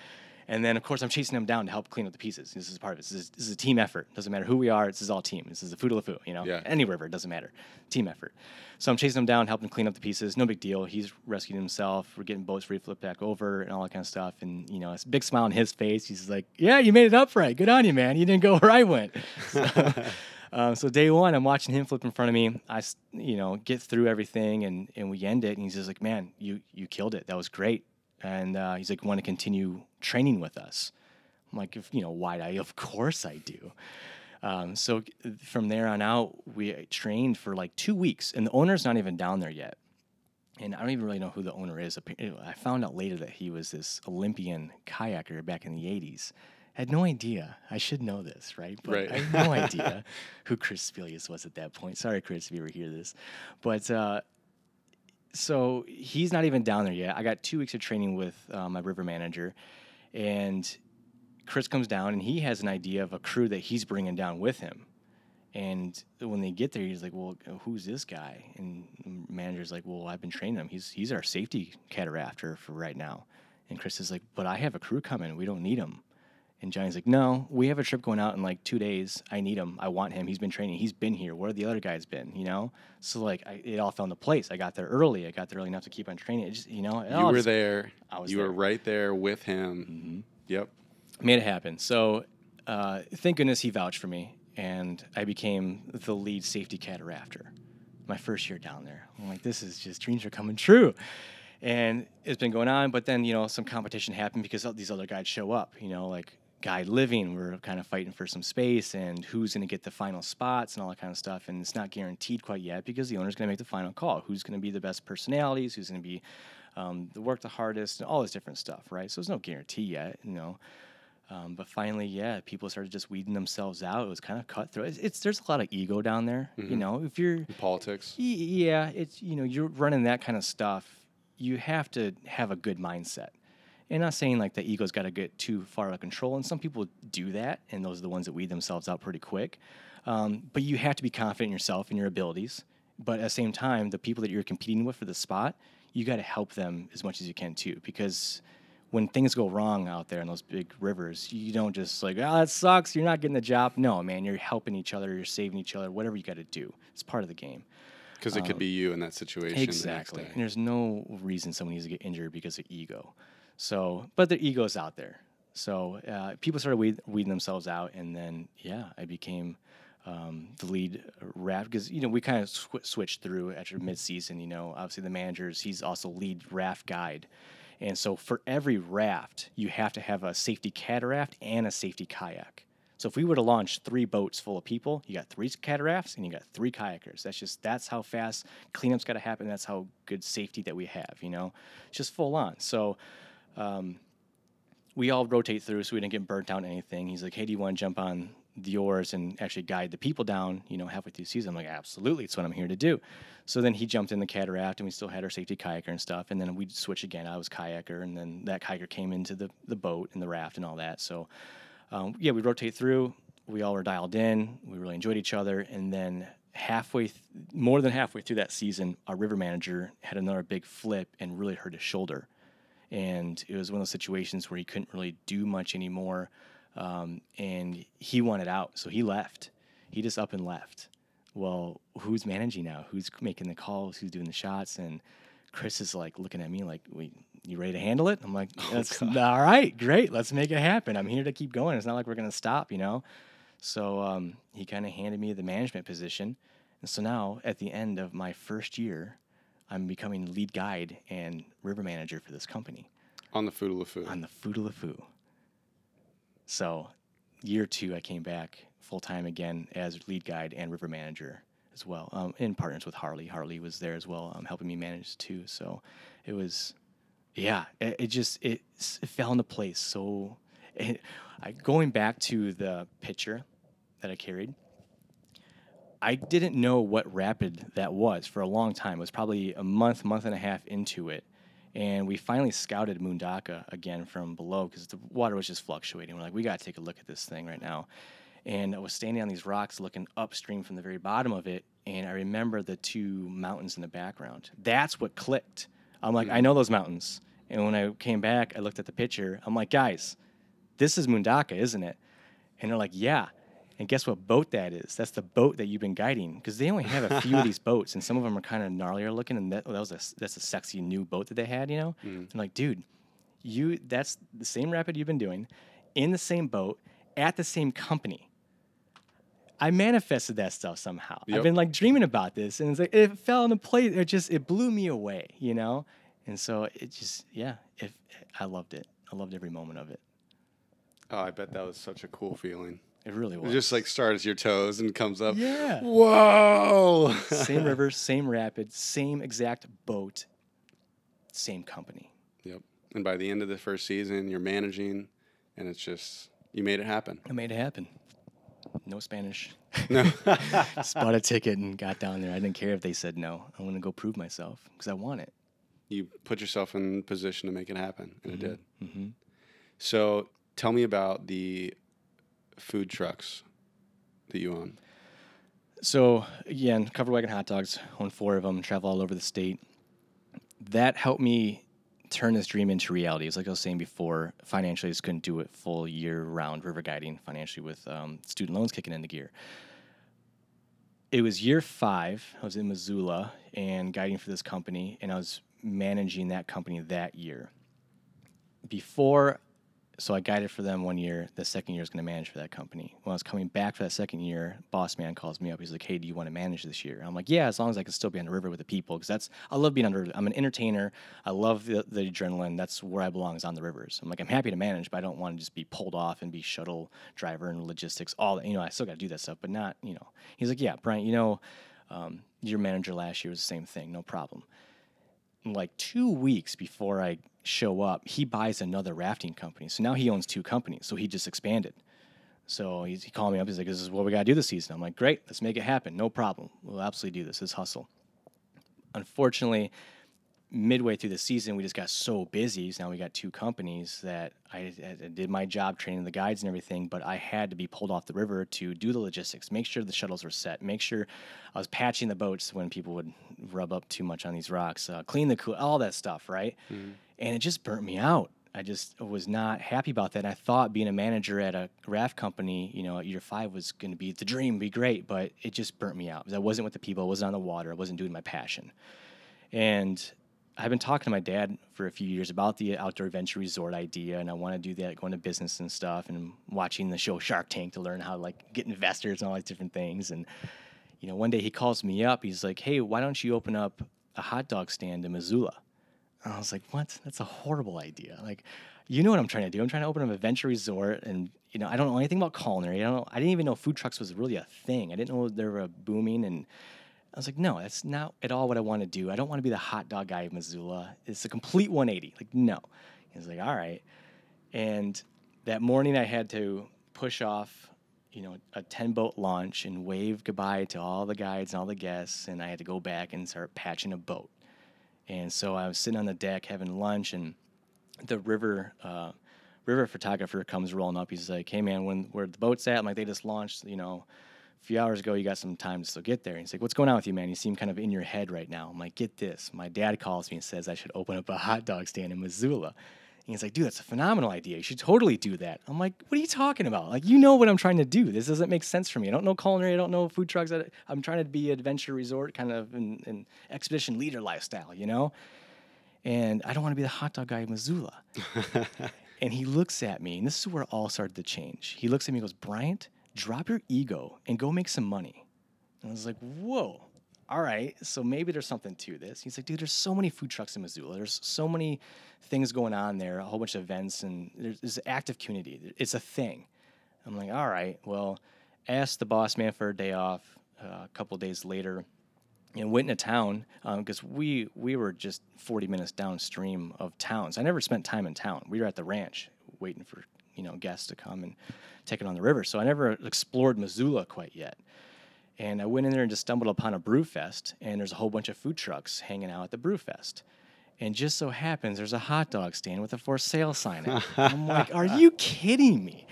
And then, of course, I'm chasing him down to help clean up the pieces. This is part of it. This is, this is a team effort. Doesn't matter who we are. This is all team. This is the Futaleufú. You know, Yeah. any river it doesn't matter. Team effort. So I'm chasing him down, helping clean up the pieces. No big deal. He's rescuing himself. We're getting boats flip back over and all that kind of stuff. And you know, it's a big smile on his face. He's like, "Yeah, you made it up right. Good on you, man. You didn't go where I went." So, um, so day one, I'm watching him flip in front of me. I, you know, get through everything and and we end it. And he's just like, "Man, you you killed it. That was great." And uh, he's like, "Want to continue training with us?" I'm like, if, you know, wide eye, of course I do. Um, so from there on out, we trained for like two weeks, and the owner's not even down there yet. And I don't even really know who the owner is. I found out later that he was this Olympian kayaker back in the 80s. I had no idea. I should know this, right? But Right. I had no idea who Chris Spelius was at that point. Sorry, Chris, if you ever hear this. But uh, so he's not even down there yet. I got two weeks of training with uh, my river manager, and Chris comes down and he has an idea of a crew that he's bringing down with him. And when they get there, he's like, "Well, who's this guy?" And the manager's like, "Well, I've been training him. He's he's our safety catarafter for right now." And Chris is like, "But I have a crew coming. We don't need him." And Johnny's like, "No, we have a trip going out in like two days. I need him. I want him. He's been training. He's been here. Where are the other guys been? You know." So like, I, it all fell into place. I got there early. I got there early enough to keep on training. It just, you know, you were just there. I was you there. Mm-hmm. were right there with him. Yep. made it happen. So uh, thank goodness he vouched for me, and I became the lead safety catarafter my first year down there. I'm like, this is just dreams are coming true. And it's been going on, but then you know some competition happened because all these other guys show up. You know, like Guide Living, we're kind of fighting for some space and who's going to get the final spots and all that kind of stuff. And it's not guaranteed quite yet because the owner's going to make the final call. Who's going to be the best personalities? Who's going to be um, the work the hardest? And all this different stuff, right? So there's no guarantee yet. You know. Um, but finally, yeah, people started just weeding themselves out. It was kind of cutthroat. It's, it's there's a lot of ego down there. You know, if you're Politics. Y- Yeah, it's you know you're running that kind of stuff. You have to have a good mindset. And not saying like the ego's got to get too far out of control, and some people do that, and those are the ones that weed themselves out pretty quick. Um, but you have to be confident in yourself and your abilities. But at the same time, the people that you're competing with for the spot, you got to help them as much as you can too, because when things go wrong out there in those big rivers, you don't just like, oh, that sucks. You're not getting the job. No, man, you're helping each other. You're saving each other. Whatever you got to do, it's part of the game. Because it could be you in that situation. the Um, Exactly. day. And there's no reason someone needs to get injured because of ego. So, but the ego's out there. So uh, people started weed, weeding themselves out, and then yeah, I became um, the lead raft because you know we kind of sw- switched through after mid-season. You know, obviously the managers he's also lead raft guide, and so for every raft you have to have a safety cataract and a safety kayak. So if we were to launch three boats full of people, you got three cataracts and you got three kayakers. That's just that's how fast cleanup's got to happen. That's how good safety that we have. You know, just full on. So. Um, we all rotate through so we didn't get burnt on anything. He's like, hey, do you want to jump on the oars and actually guide the people down, you know, halfway through the season? I'm like, absolutely. It's what I'm here to do. So then he jumped in the cataract and we still had our safety kayaker and stuff. And then we'd switch again. I was kayaker and then that kayaker came into the, the boat and the raft and all that. So, um, yeah, we rotate through. We all were dialed in. We really enjoyed each other. And then halfway, th- more than halfway through that season, our river manager had another big flip and really hurt his shoulder and it was one of those situations where he couldn't really do much anymore um, and he wanted out so he left. He just up and left. Well who's managing now? Who's making the calls? Who's doing the shots? And chris is like looking at me like wait you ready to handle it? I'm like that's all right great let's make it happen. I'm here to keep going. It's not like we're going to stop you know? So um, he kind of handed me the management position. And so now at the end of my first year I'm becoming lead guide and river manager for this company On the Food Foo. on the Futaleufú. So, year two, I came back full time again as lead guide and river manager as well, um, in partners with Harley. Harley was there as well, um, helping me manage too. So, it was, yeah, it, it just it, it fell into place. So, it, I, going back to the picture that I carried. I didn't know what rapid that was for a long time. It was probably a month, month and a half into it. And we finally scouted Mundaka again from below because the water was just fluctuating. We're like, we got to take a look at this thing right now. And I was standing on these rocks looking upstream from the very bottom of it. And I remember the two mountains in the background. That's what clicked. I'm like, I mm. know those mountains. And when I came back, I looked at the picture. I'm like, guys, this is Mundaka, isn't it? And they're like, yeah. And guess what boat that is? That's the boat that you've been guiding because they only have a few of these boats, and some of them are kind of gnarlier looking. And that, oh, that was a that's a sexy new boat that they had, you know. And I'm like, dude, you that's the same rapid you've been doing, in the same boat, at the same company. I manifested that stuff somehow. I've been like dreaming about this, and it's like it fell into place. It just it blew me away, you know. And so it just yeah, it, I loved it. I loved every moment of it. Oh, I bet that was such a cool feeling. It really It was. just like starts your toes and comes up. Yeah. Whoa. same river, same rapid, same exact boat, same company. Yep. And by the end of the first season, you're managing, and it's just you made it happen. I made it happen. No Spanish. No. Just bought a ticket and got down there. I didn't care if they said no. I want to go prove myself because I want it. you put yourself in position to make it happen, and it did. hmm So tell me about the food trucks that you own. So again, covered wagon hot dogs. Own four of them. Travel all over the state. That helped me turn this dream into reality. It's like I was saying before. Financially, I just couldn't do it full year round river guiding financially with um, student loans kicking into gear. It was year five. I was in Missoula and guiding for this company, and I was managing that company that year. Before so I guided for them one year. The second year I was going to manage for that company. When I was coming back for that second year, boss man calls me up. He's like, "Hey, do you want to manage this year?" I'm like, "Yeah, as long as I can still be on the river with the people, because that's I love being on the river. I'm an entertainer. I love the, the adrenaline. That's where I belong is on the rivers. I'm like, I'm happy to manage, but I don't want to just be pulled off and be shuttle driver and logistics. All that, you know, I still got to do that stuff, but not, you know. He's like, "Yeah, Brian, you know, um, your manager last year was the same thing. No problem." like two weeks before I show up, he buys another rafting company. So now he owns two companies. So he just expanded. So he called me up. He's like, "This is what we got to do this season." I'm like, "Great, let's make it happen. No problem. We'll absolutely do this. This hustle." Unfortunately, midway through the season, we just got so busy. So now we got two companies that I, I did my job training the guides and everything, but I had to be pulled off the river to do the logistics, make sure the shuttles were set, make sure I was patching the boats when people would rub up too much on these rocks, uh, clean the cool, all that stuff, right? And it just burnt me out. I just was not happy about that. And I thought being a manager at a raft company, you know, at year five was going to be the dream, be great, but it just burnt me out. I wasn't with the people, I wasn't on the water, I wasn't doing my passion. And I've been talking to my dad for a few years about the outdoor adventure resort idea, and I want to do that, going to business and stuff, and watching the show Shark Tank to learn how to like get investors and all these different things. And you know, one day he calls me up. He's like, "Hey, why don't you open up a hot dog stand in Missoula?" And I was like, "What? That's a horrible idea." Like, you know what I'm trying to do? I'm trying to open up an adventure resort, and you know, I don't know anything about culinary. I don't. Know, I didn't even know food trucks was really a thing. I didn't know they were booming, and I was like, no, that's not at all what I want to do. I don't want to be the hot dog guy of Missoula. It's a complete 180. Like, no. He was like, all right. And that morning, I had to push off, you know, a 10 boat launch and wave goodbye to all the guides and all the guests. And I had to go back and start patching a boat. And so I was sitting on the deck having lunch, and the river. Uh, river photographer comes rolling up. He's like, "Hey man, when where the boat's at?" I'm like, "They just launched, you know, few hours ago, you got some time to still get there. And he's like, What's going on with you, man? You seem kind of in your head right now. I'm like, Get this. My dad calls me and says I should open up a hot dog stand in Missoula. And he's like, Dude, that's a phenomenal idea. You should totally do that. I'm like, What are you talking about? Like, you know what I'm trying to do. This doesn't make sense for me. I don't know culinary. I don't know food trucks. I'm trying to be adventure resort kind of an, an expedition leader lifestyle, you know? And I don't want to be the hot dog guy in Missoula. and he looks at me, and this is where it all started to change. He looks at me and goes, Bryant, drop your ego and go make some money. And I was like, whoa, all right, so maybe there's something to this. He's like, dude, there's so many food trucks in Missoula. There's so many things going on there, a whole bunch of events, and there's, there's active community. It's a thing. I'm like, all right, well, asked the boss man for a day off uh, a couple days later and went into town because um, we we were just 40 minutes downstream of towns. I never spent time in town. We were at the ranch waiting for you know guests to come and take it on the river. So I never explored Missoula quite yet. And I went in there and just stumbled upon a brew fest, and there's a whole bunch of food trucks hanging out at the brew fest. And just so happens there's a hot dog stand with a for sale sign. I'm like, are you kidding me?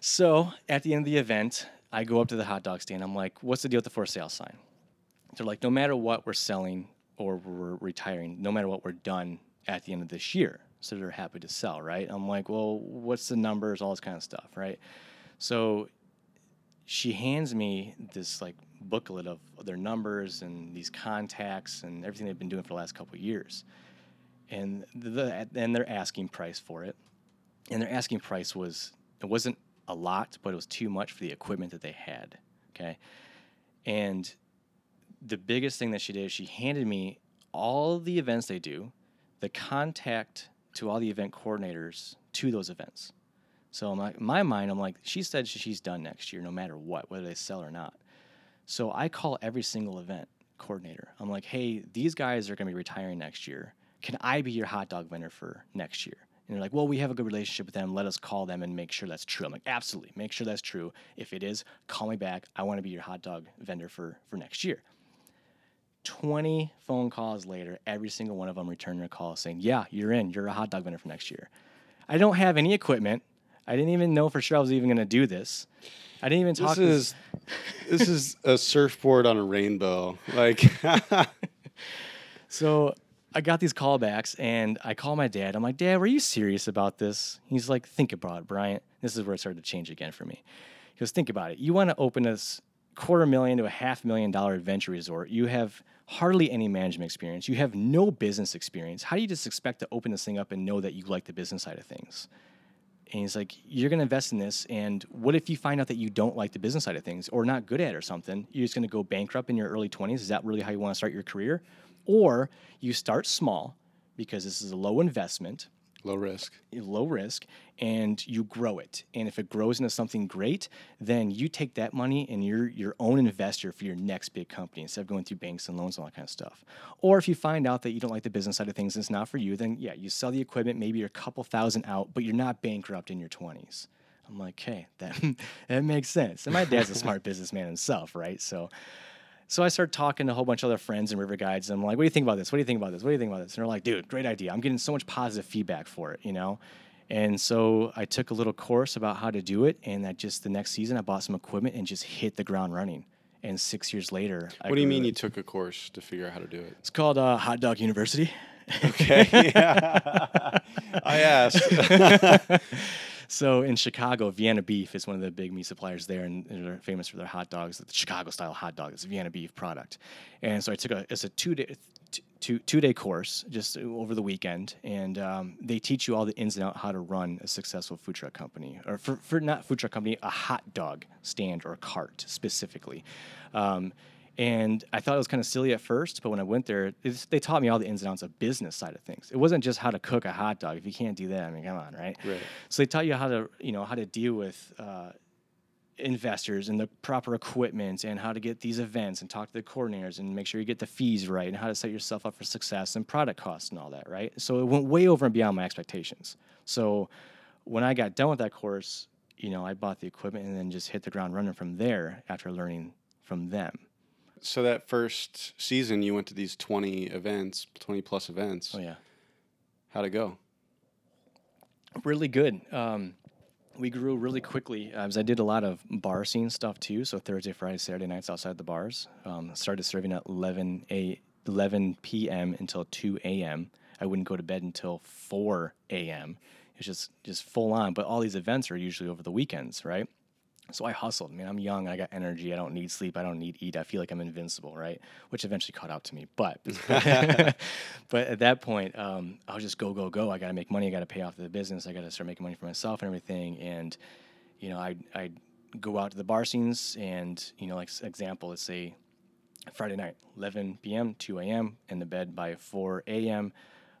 So at the end of the event, I go up to the hot dog stand. I'm like, what's the deal with the for sale sign? They're like, no matter what we're selling or we're retiring, no matter what we're done at the end of this year, so they're happy to sell, right? I'm like, well, what's the numbers, all this kind of stuff, right? So she hands me this like booklet of their numbers and these contacts and everything they've been doing for the last couple years, and the and their asking price for it, and their asking price was it wasn't a lot, but it was too much for the equipment that they had, okay, and the biggest thing that she did, is she handed me all the events they do, the contact to all the event coordinators to those events. So in my, my mind, I'm like, she said she's done next year, no matter what, whether they sell or not. So I call every single event coordinator. I'm like, hey, these guys are going to be retiring next year. Can I be your hot dog vendor for next year? And they're like, well, we have a good relationship with them. Let us call them and make sure that's true. I'm like, absolutely, make sure that's true. If it is, call me back. I want to be your hot dog vendor for for next year. 20 phone calls later, every single one of them returned their call saying, Yeah, you're in. You're a hot dog vendor for next year. I don't have any equipment. I didn't even know for sure I was even going to do this. I didn't even talk. This is this is a surfboard on a rainbow. Like, so I got these callbacks, and I call my dad. I'm like, Dad, were you serious about this? He's like, Think about it, Bryant. This is where it started to change again for me. He goes, Think about it. You want to open this quarter million to a half million dollar adventure resort. You have hardly any management experience. You have no business experience. How do you just expect to open this thing up and know that you like the business side of things? And he's like, You're going to invest in this. And what if you find out that you don't like the business side of things or not good at or something? You're just going to go bankrupt in your early 20s. Is that really how you want to start your career? Or you start small because this is a low investment Low risk. Low risk, and you grow it. And if it grows into something great, then you take that money and you're your own investor for your next big company instead of going through banks and loans and all that kind of stuff. Or if you find out that you don't like the business side of things and it's not for you, then yeah, you sell the equipment, maybe you're a couple thousand out, but you're not bankrupt in your 20s. I'm like, hey, that that makes sense. And my dad's a smart businessman himself, right? So so I started talking to a whole bunch of other friends and river guides. And I'm like, what do you think about this? What do you think about this? What do you think about this? And they're like, dude, great idea. I'm getting so much positive feedback for it, you know? And so I took a little course about how to do it. And that just the next season, I bought some equipment and just hit the ground running. And six years later, what do you mean it. you took a course to figure out how to do it? It's called uh, Hot Dog University. okay. Yeah. I asked. So in Chicago, Vienna Beef is one of the big meat suppliers there, and they're famous for their hot dogs. The Chicago style hot dog It's a Vienna Beef product. And so I took a it's a two day two two day course just over the weekend, and um, they teach you all the ins and out how to run a successful food truck company, or for, for not food truck company, a hot dog stand or cart specifically. Um, and I thought it was kind of silly at first, but when I went there, it's, they taught me all the ins and outs of business side of things. It wasn't just how to cook a hot dog. If you can't do that, I mean, come on, right? Right. So they taught you how to, you know, how to deal with uh, investors and the proper equipment and how to get these events and talk to the coordinators and make sure you get the fees right and how to set yourself up for success and product costs and all that, right? So it went way over and beyond my expectations. So when I got done with that course, you know, I bought the equipment and then just hit the ground running from there after learning from them. So that first season, you went to these 20 events, 20 plus events. Oh yeah. How'd it go? really good. Um, we grew really quickly as I did a lot of bar scene stuff too. So Thursday, Friday, Saturday nights outside the bars. Um, started serving at 11 a 11 p.m. until 2 a.m. I wouldn't go to bed until 4 a.m. It's just just full on. But all these events are usually over the weekends, right? So I hustled. I mean, I'm young. I got energy. I don't need sleep. I don't need eat. I feel like I'm invincible, right? Which eventually caught out to me. But but at that point, um, I was just go go go. I got to make money. I got to pay off the business. I got to start making money for myself and everything. And you know, I I go out to the bar scenes and you know, like example, let's say Friday night, 11 p.m., 2 a.m. in the bed by 4 a.m.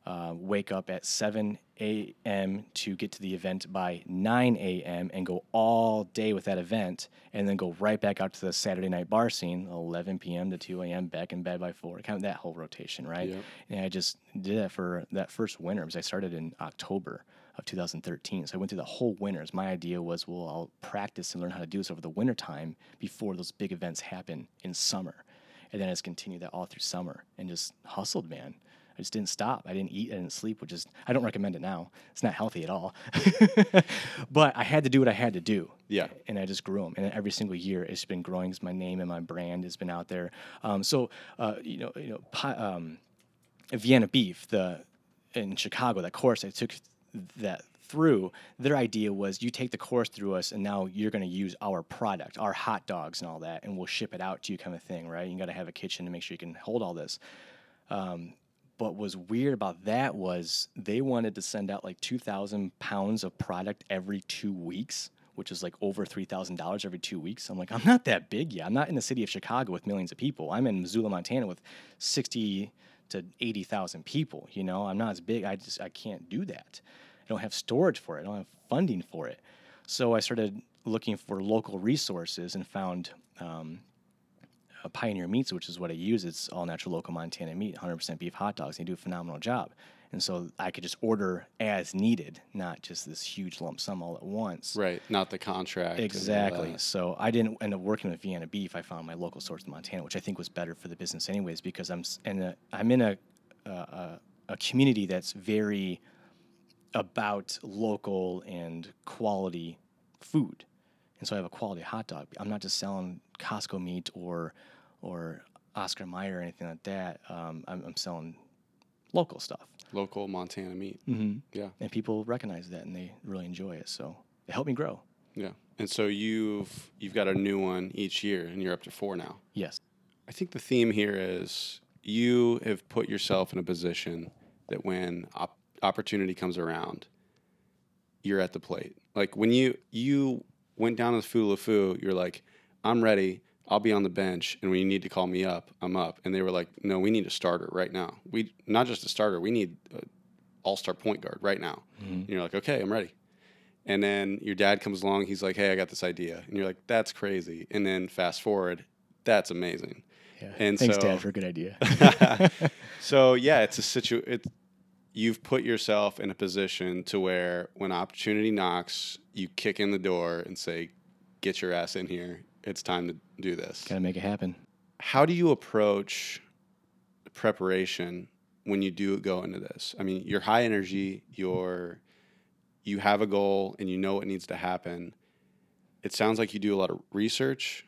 Uh, wake up at 7 a.m. to get to the event by 9 a.m. and go all day with that event, and then go right back out to the Saturday night bar scene, 11 p.m. to 2 a.m. back in bed by 4. Kind of that whole rotation, right? Yep. And I just did that for that first winter because I started in October of 2013. So I went through the whole winters. My idea was, well, I'll practice and learn how to do this over the winter time before those big events happen in summer. And then I just continued that all through summer and just hustled, man. I just didn't stop. I didn't eat. I didn't sleep, which is, I don't recommend it now. It's not healthy at all. but I had to do what I had to do. Yeah. And I just grew them. And every single year it's been growing. 'cause my name and my brand has been out there. Um, so, uh, you know, you know, pi- um, Vienna Beef, the in Chicago, that course I took that through. Their idea was you take the course through us, and now you're going to use our product, our hot dogs and all that, and we'll ship it out to you, kind of thing, right? You got to have a kitchen to make sure you can hold all this. Um, but what was weird about that was they wanted to send out like 2,000 pounds of product every two weeks, which is like over $3,000 every two weeks. I'm like, I'm not that big yet. I'm not in the city of Chicago with millions of people. I'm in Missoula, Montana with 60 to 80,000 people. You know, I'm not as big. I just, I can't do that. I don't have storage for it. I don't have funding for it. So I started looking for local resources and found um, Pioneer Meats, which is what I use. It's all natural local Montana meat, 100% beef hot dogs. They do a phenomenal job. And so I could just order as needed, not just this huge lump sum all at once. Right. Not the contract. Exactly. So I didn't end up working with Vienna Beef. I found my local source in Montana, which I think was better for the business, anyways, because I'm in a uh, I'm in a a, a, a community that's very about local and quality food, and so I have a quality hot dog. I'm not just selling Costco meat or or Oscar Mayer or anything like that. Um, I'm, I'm selling local stuff, Local Montana meat. mm-hmm. Yeah. and people recognize that and they really enjoy it. So it helped me grow. Yeah. And so you've you've got a new one each year, and you're up to four now. Yes. I think the theme here is you have put yourself in a position that when op- opportunity comes around, you're at the plate. Like when you you went down to the Fu Foo, you're like, I'm ready. I'll be on the bench, and when you need to call me up, I'm up. And they were like, No, we need a starter right now. We not just a starter. We need an all-star point guard right now. Mm-hmm. And you're like, Okay, I'm ready. And then your dad comes along. He's like, Hey, I got this idea. And you're like, That's crazy. And then fast forward, that's amazing. Yeah. And Thanks, so- Dad, for a good idea. so yeah, it's a situ. It, you've put yourself in a position to where when opportunity knocks, you kick in the door and say, "Get your ass in here. It's time to do this." Got to make it happen. How do you approach preparation when you do go into this? I mean, you're high energy. You're you have a goal and you know what needs to happen. It sounds like you do a lot of research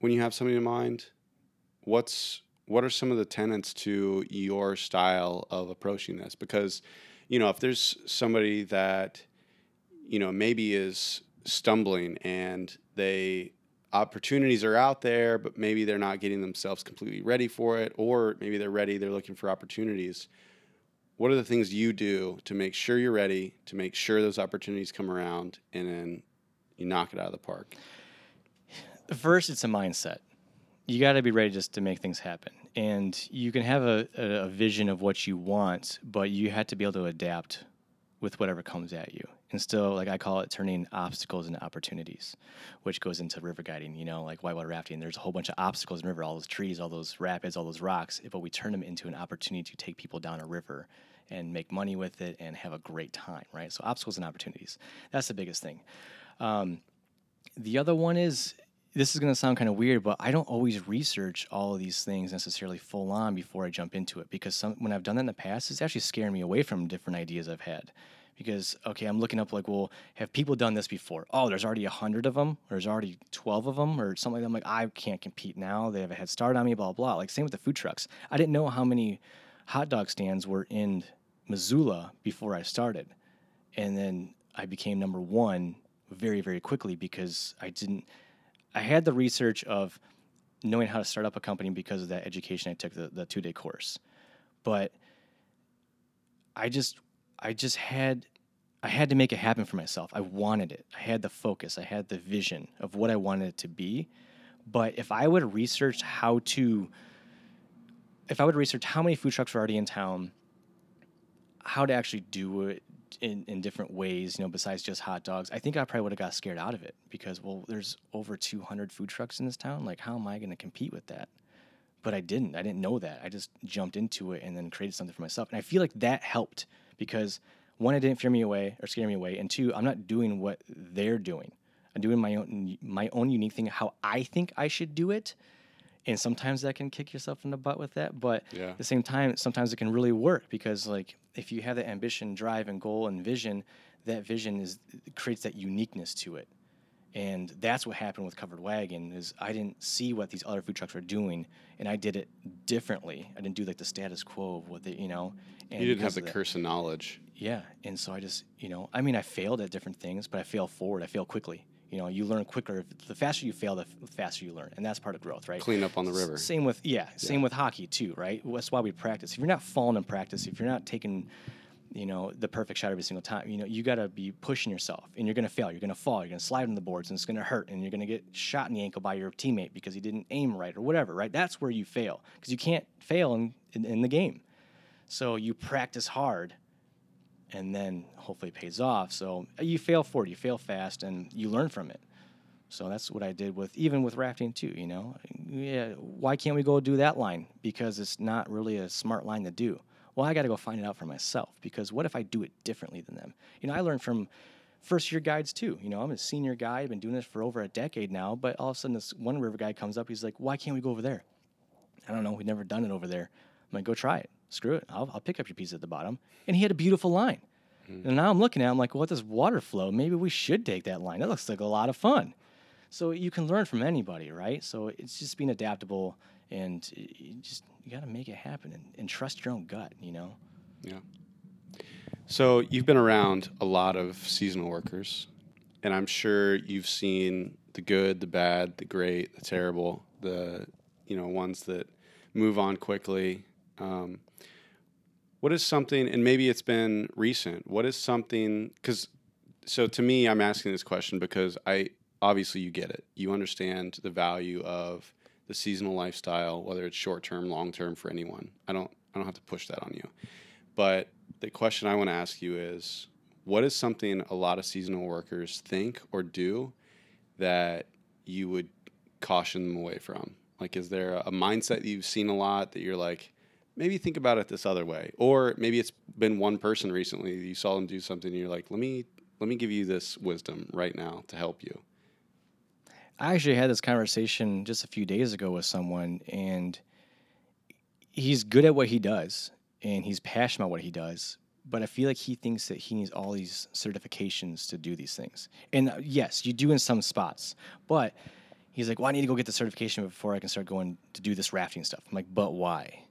when you have something in mind. What's what are some of the tenets to your style of approaching this? Because, you know, if there's somebody that, you know, maybe is stumbling and they opportunities are out there, but maybe they're not getting themselves completely ready for it, or maybe they're ready, they're looking for opportunities. What are the things you do to make sure you're ready, to make sure those opportunities come around, and then you knock it out of the park? First, it's a mindset. You got to be ready just to make things happen. And you can have a, a, vision of what you want, but you have to be able to adapt with whatever comes at you. And still, like I call it, turning obstacles into opportunities, which goes into river guiding, you know, like whitewater rafting. There's a whole bunch of obstacles in the river, all those trees, all those rapids, all those rocks, but we turn them into an opportunity to take people down a river and make money with it and have a great time, right? So obstacles and opportunities. That's the biggest thing. Um, the other one is this is going to sound kind of weird, but I don't always research all of these things necessarily full on before I jump into it because some, when I've done that in the past, it's actually scaring me away from different ideas I've had. Because okay, I'm looking up like, well, have people done this before? Oh, there's already hundred of them, or there's already twelve of them, or something like that. I'm like, I can't compete now. They have a head start on me. Blah blah. Like same with the food trucks. I didn't know how many hot dog stands were in Missoula before I started, and then I became number one very very quickly because I didn't I had the research of knowing how to start up a company because of that education I took the, the two day course. But I just I just had I had to make it happen for myself. I wanted it. I had the focus. I had the vision of what I wanted it to be. But if I would research how to if I would research how many food trucks were already in town, how to actually do it, in, in different ways, you know, besides just hot dogs, I think I probably would have got scared out of it because, well, there's over 200 food trucks in this town. Like, how am I going to compete with that? But I didn't. I didn't know that. I just jumped into it and then created something for myself. And I feel like that helped because one, it didn't fear me away or scare me away, and two, I'm not doing what they're doing. I'm doing my own my own unique thing, how I think I should do it. And sometimes that can kick yourself in the butt with that, but Yeah. at the same time, sometimes it can really work because like if you have that ambition, drive, and goal and vision, that vision is creates that uniqueness to it. And that's what happened with Covered Wagon is I didn't see what these other food trucks were doing, and I did it differently. I didn't do like the status quo of what they, you know. And You didn't have the curse of knowledge. yeah, and so I just, you know, I mean, I failed at different things, but I fail forward. I fail quickly. You know, you learn quicker. The faster you fail, the faster you learn, and that's part of growth, right? Clean up on the S- river. Same with yeah, same with hockey too, right? That's why we practice. If you're not falling in practice, if you're not taking, you know, the perfect shot every single time, you know, you got to be pushing yourself, and you're gonna fail. You're gonna fall. You're gonna slide on the boards, and it's gonna hurt, and you're gonna get shot in the ankle by your teammate because he didn't aim right or whatever, right? That's where you fail because you can't fail in, in in the game. So you practice hard, and then hopefully it pays off. So uh, you fail forward, you fail fast, and you learn from it. So that's what I did with even with rafting too. You know, yeah. Why can't we go do that line? Because it's not really a smart line to do. Well, I got to go find it out for myself. Because what if I do it differently than them? You know, I learned from first year guides too. You know, I'm a senior guy. I've been doing this for over a decade now. But all of a sudden, this one river guy comes up. He's like, "Why can't we go over there?" I don't know. We've never done it over there. I'm like, go try it. Screw it. I'll, I'll pick up your piece at the bottom. And he had a beautiful line. Hmm. And now I'm looking at it, I'm like, well, with this water flow, maybe we should take that line. That looks like a lot of fun. So you can learn from anybody, right? So it's just being adaptable and eh, just, you got to make it happen and, and trust your own gut, you know? Yeah. So you've been around a lot of seasonal workers, and I'm sure you've seen the good, the bad, the great, the terrible, the you know ones that move on quickly. Um, what is something, and maybe it's been recent. What is something? Because so to me, I'm asking this question because I obviously you get it. You understand the value of the seasonal lifestyle, whether it's short term, long term for anyone. I don't I don't have to push that on you. But the question I want to ask you is what is something a lot of seasonal workers think or do that you would caution them away from? Like, is there a mindset that you've seen a lot that you're like, maybe think about it this other way? Or maybe it's been one person recently, you saw them do something and you're like, let me. Let me give you this wisdom right now to help you. I actually had this conversation just a few days ago with someone, and he's good at what he does, and he's passionate about what he does. But I feel like he thinks that he needs all these certifications to do these things. And uh, yes, you do in some spots, but he's like, "Well, I need to go get the certification before I can start going to do this rafting stuff." I'm like, "But why?"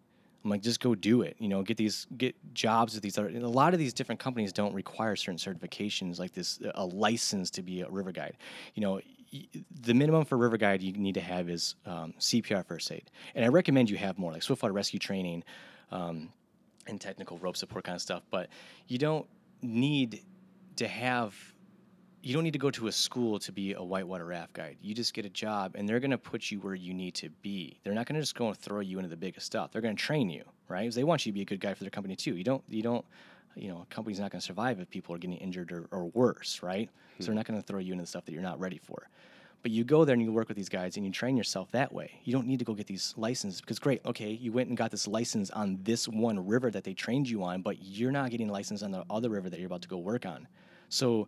I'm like, just go do it. You know, get these get jobs with these other. A lot of these different companies don't require certain certifications like this, a license to be a river guide. You know, the minimum for river guide you need to have is um, CPR first aid, and I recommend you have more like swiftwater rescue training, um, and technical rope support kind of stuff. But you don't need to have you don't need to go to a school to be a whitewater raft guide. You just get a job, and they're going to put you where you need to be. They're not going to just go and throw you into the biggest stuff. They're going to train you, right? Because they want you to be a good guy for their company too. You don't, you don't, you know, a company's not going to survive if people are getting injured or, or worse, right? So they're hmm. not going to throw you into the stuff that you're not ready for. But you go there and you work with these guys and you train yourself that way. You don't need to go get these licenses because great, okay, you went and got this license on this one river that they trained you on, but you're not getting a license on the other river that you're about to go work on. So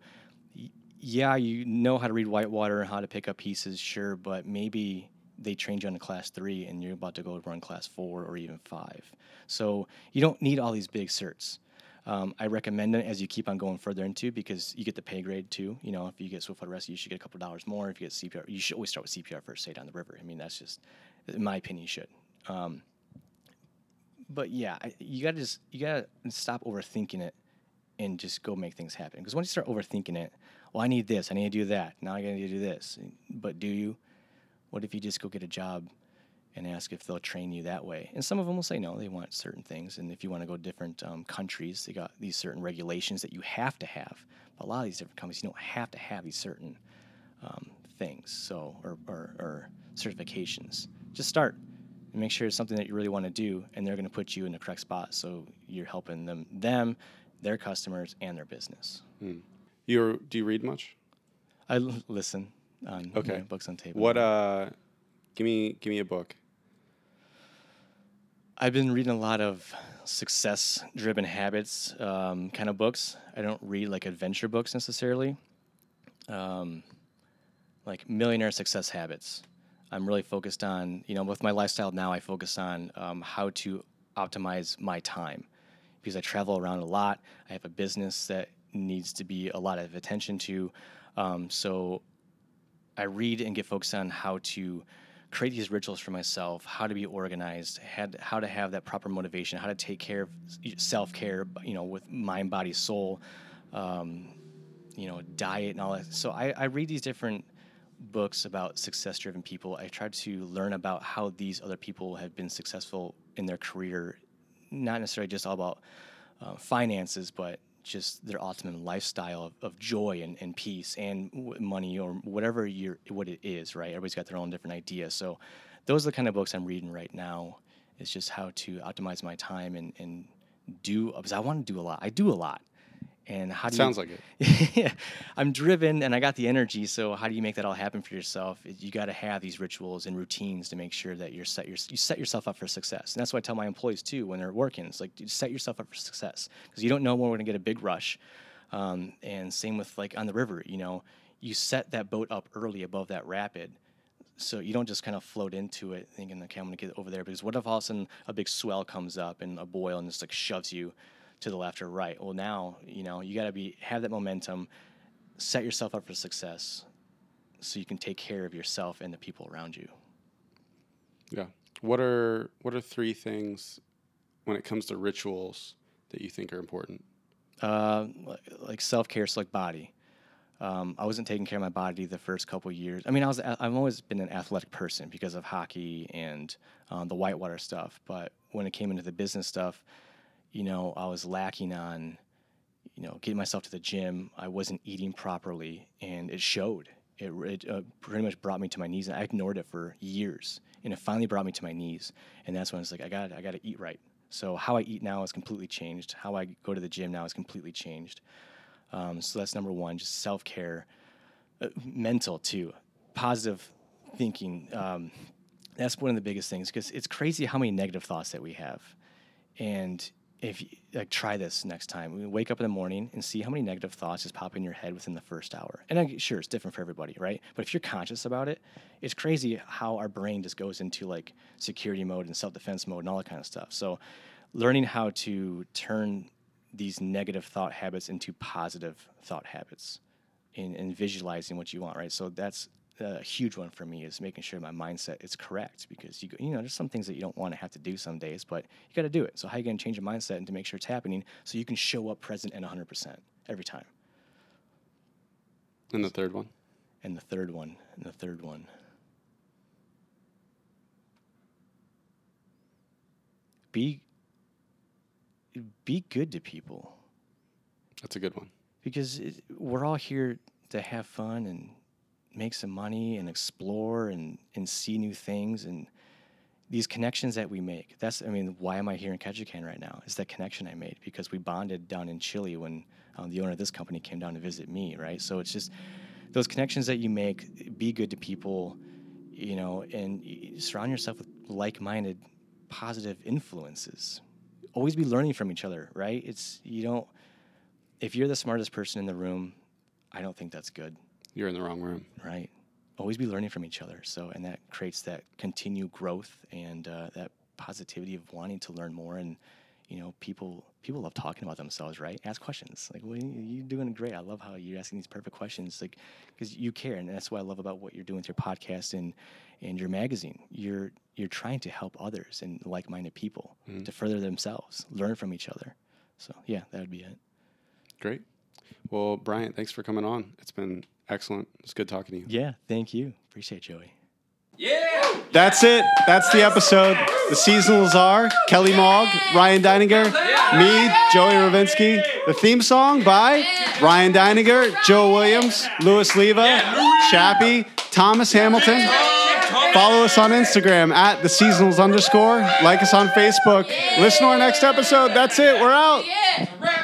yeah, you know how to read whitewater and how to pick up pieces, sure, but maybe they trained you on a class three and you're about to go run class four or even five. So you don't need all these big certs. Um, I recommend it as you keep on going further into because you get the pay grade too. You know, if you get Swiftwater Rescue, you should get a couple dollars more. If you get CPR, you should always start with CPR first aid down the river. I mean, that's just, in my opinion, you should. Um, but yeah, I, you gotta just you gotta stop overthinking it and just go make things happen. Because once you start overthinking it, well, I need this, I need to do that, now I gotta do this. But do you? What if you just go get a job and ask if they'll train you that way? And some of them will say no, they want certain things. And if you want to go to different um, countries, they got these certain regulations that you have to have. But a lot of these different companies, you don't have to have these certain um, things, so or, or, or certifications. Just start and make sure it's something that you really want to do, and they're going to put you in the correct spot, so you're helping them, them, their customers, and their business. You do you read much? I l- listen on you Okay. know, books on tape. What uh, give me give me a book. I've been reading a lot of success-driven habits um, kind of books. I don't read like adventure books necessarily. Um, like millionaire success habits. I'm really focused on, you know, with my lifestyle now, I focus on um, how to optimize my time because I travel around a lot. I have a business that needs to be a lot of attention to. Um, so I read and get focused on how to create these rituals for myself, how to be organized, had, how to have that proper motivation, how to take care of self care, you know, with mind, body, soul, um, you know, diet and all that. So I, I read these different books about success driven people. I try to learn about how these other people have been successful in their career, not necessarily just all about uh, finances, but just their ultimate lifestyle of, of joy and, and peace and w- money or whatever you're, what it is, right? Everybody's got their own different ideas. So those are the kind of books I'm reading right now. It's just how to optimize my time and, and do, because I want to do a lot. I do a lot. And how do Sounds you, like it. yeah, I'm driven and I got the energy. So how do you make that all happen for yourself? You got to have these rituals and routines to make sure that you're set your, you set yourself up for success. And that's what I tell my employees too when they're working. It's like set yourself up for success because you don't know when we're gonna get a big rush. Um, and same with like on the river, you know, you set that boat up early above that rapid. So you don't just kind of float into it thinking, okay, I'm gonna get over there. Because what if all of a sudden a big swell comes up and a boil and just like shoves you to the left or right? Well, now you know you got to be have that momentum, set yourself up for success, so you can take care of yourself and the people around you. Yeah. What are what are three things when it comes to rituals that you think are important? Uh, like self care, so like body. Um, I wasn't taking care of my body the first couple years. I mean, I was I've always been an athletic person because of hockey and um, the whitewater stuff. But when it came into the business stuff, you know, I was lacking on, you know, getting myself to the gym. I wasn't eating properly, and it showed. It, it uh, pretty much brought me to my knees, and I ignored it for years. And it finally brought me to my knees, and that's when I was like I got I got to eat right. So how I eat now has completely changed. How I go to the gym now has completely changed. Um, so that's number one, just self care, uh, mental too, positive thinking. Um, that's one of the biggest things because it's crazy how many negative thoughts that we have. And if you, like try this next time, We wake up in the morning and see how many negative thoughts just pop in your head within the first hour. And I, sure, it's different for everybody, right? But if you're conscious about it, it's crazy how our brain just goes into like security mode and self defense mode and all that kind of stuff. So, learning how to turn these negative thought habits into positive thought habits and, and visualizing what you want, right? So that's a huge one for me is making sure my mindset is correct because you go- you know there's some things that you don't want to have to do some days, but you got to do it. So how you going to change your mindset and to make sure it's happening so you can show up present and 100% every time. And the third one? and the third one, and the third one. Be be good to people That's a good one. because it, we're all here to have fun and make some money and explore and, and see new things and these connections that we make. That's, I mean, why am I here in Ketchikan right now? Is that connection I made because we bonded down in Chile when um, the owner of this company came down to visit me, right? So it's just those connections that you make, be good to people, you know, and surround yourself with like minded, positive influences. Always be learning from each other, right? It's, you don't, if you're the smartest person in the room, I don't think that's good, You're in the wrong room. right? Always be learning from each other. So, and that creates that continued growth and uh, that positivity of wanting to learn more. And, you know, people people love talking about themselves, right? Ask questions. Like, well, you- you're doing great. I love how you're asking these perfect questions, like, because you care, and that's what I love about what you're doing with your podcast and and your magazine. You're you're trying to help others and like-minded people to further themselves, learn from each other. So, yeah, that would be it. Great. Well, Bryant, thanks for coming on. It's been excellent. It's good talking to you. Yeah, thank you. Appreciate Joey. Yeah. That's it. That's the episode. The seasonals are Kelly Mogg, Ryan Deininger, me, Joey Ravinsky. The theme song by Ryan Deininger, Joe Williams, Louis Leva, Chappie, Thomas Hamilton. Follow us on Instagram at the seasonals underscore. Like us on Facebook. Listen to our next episode. That's it. We're out. Yeah.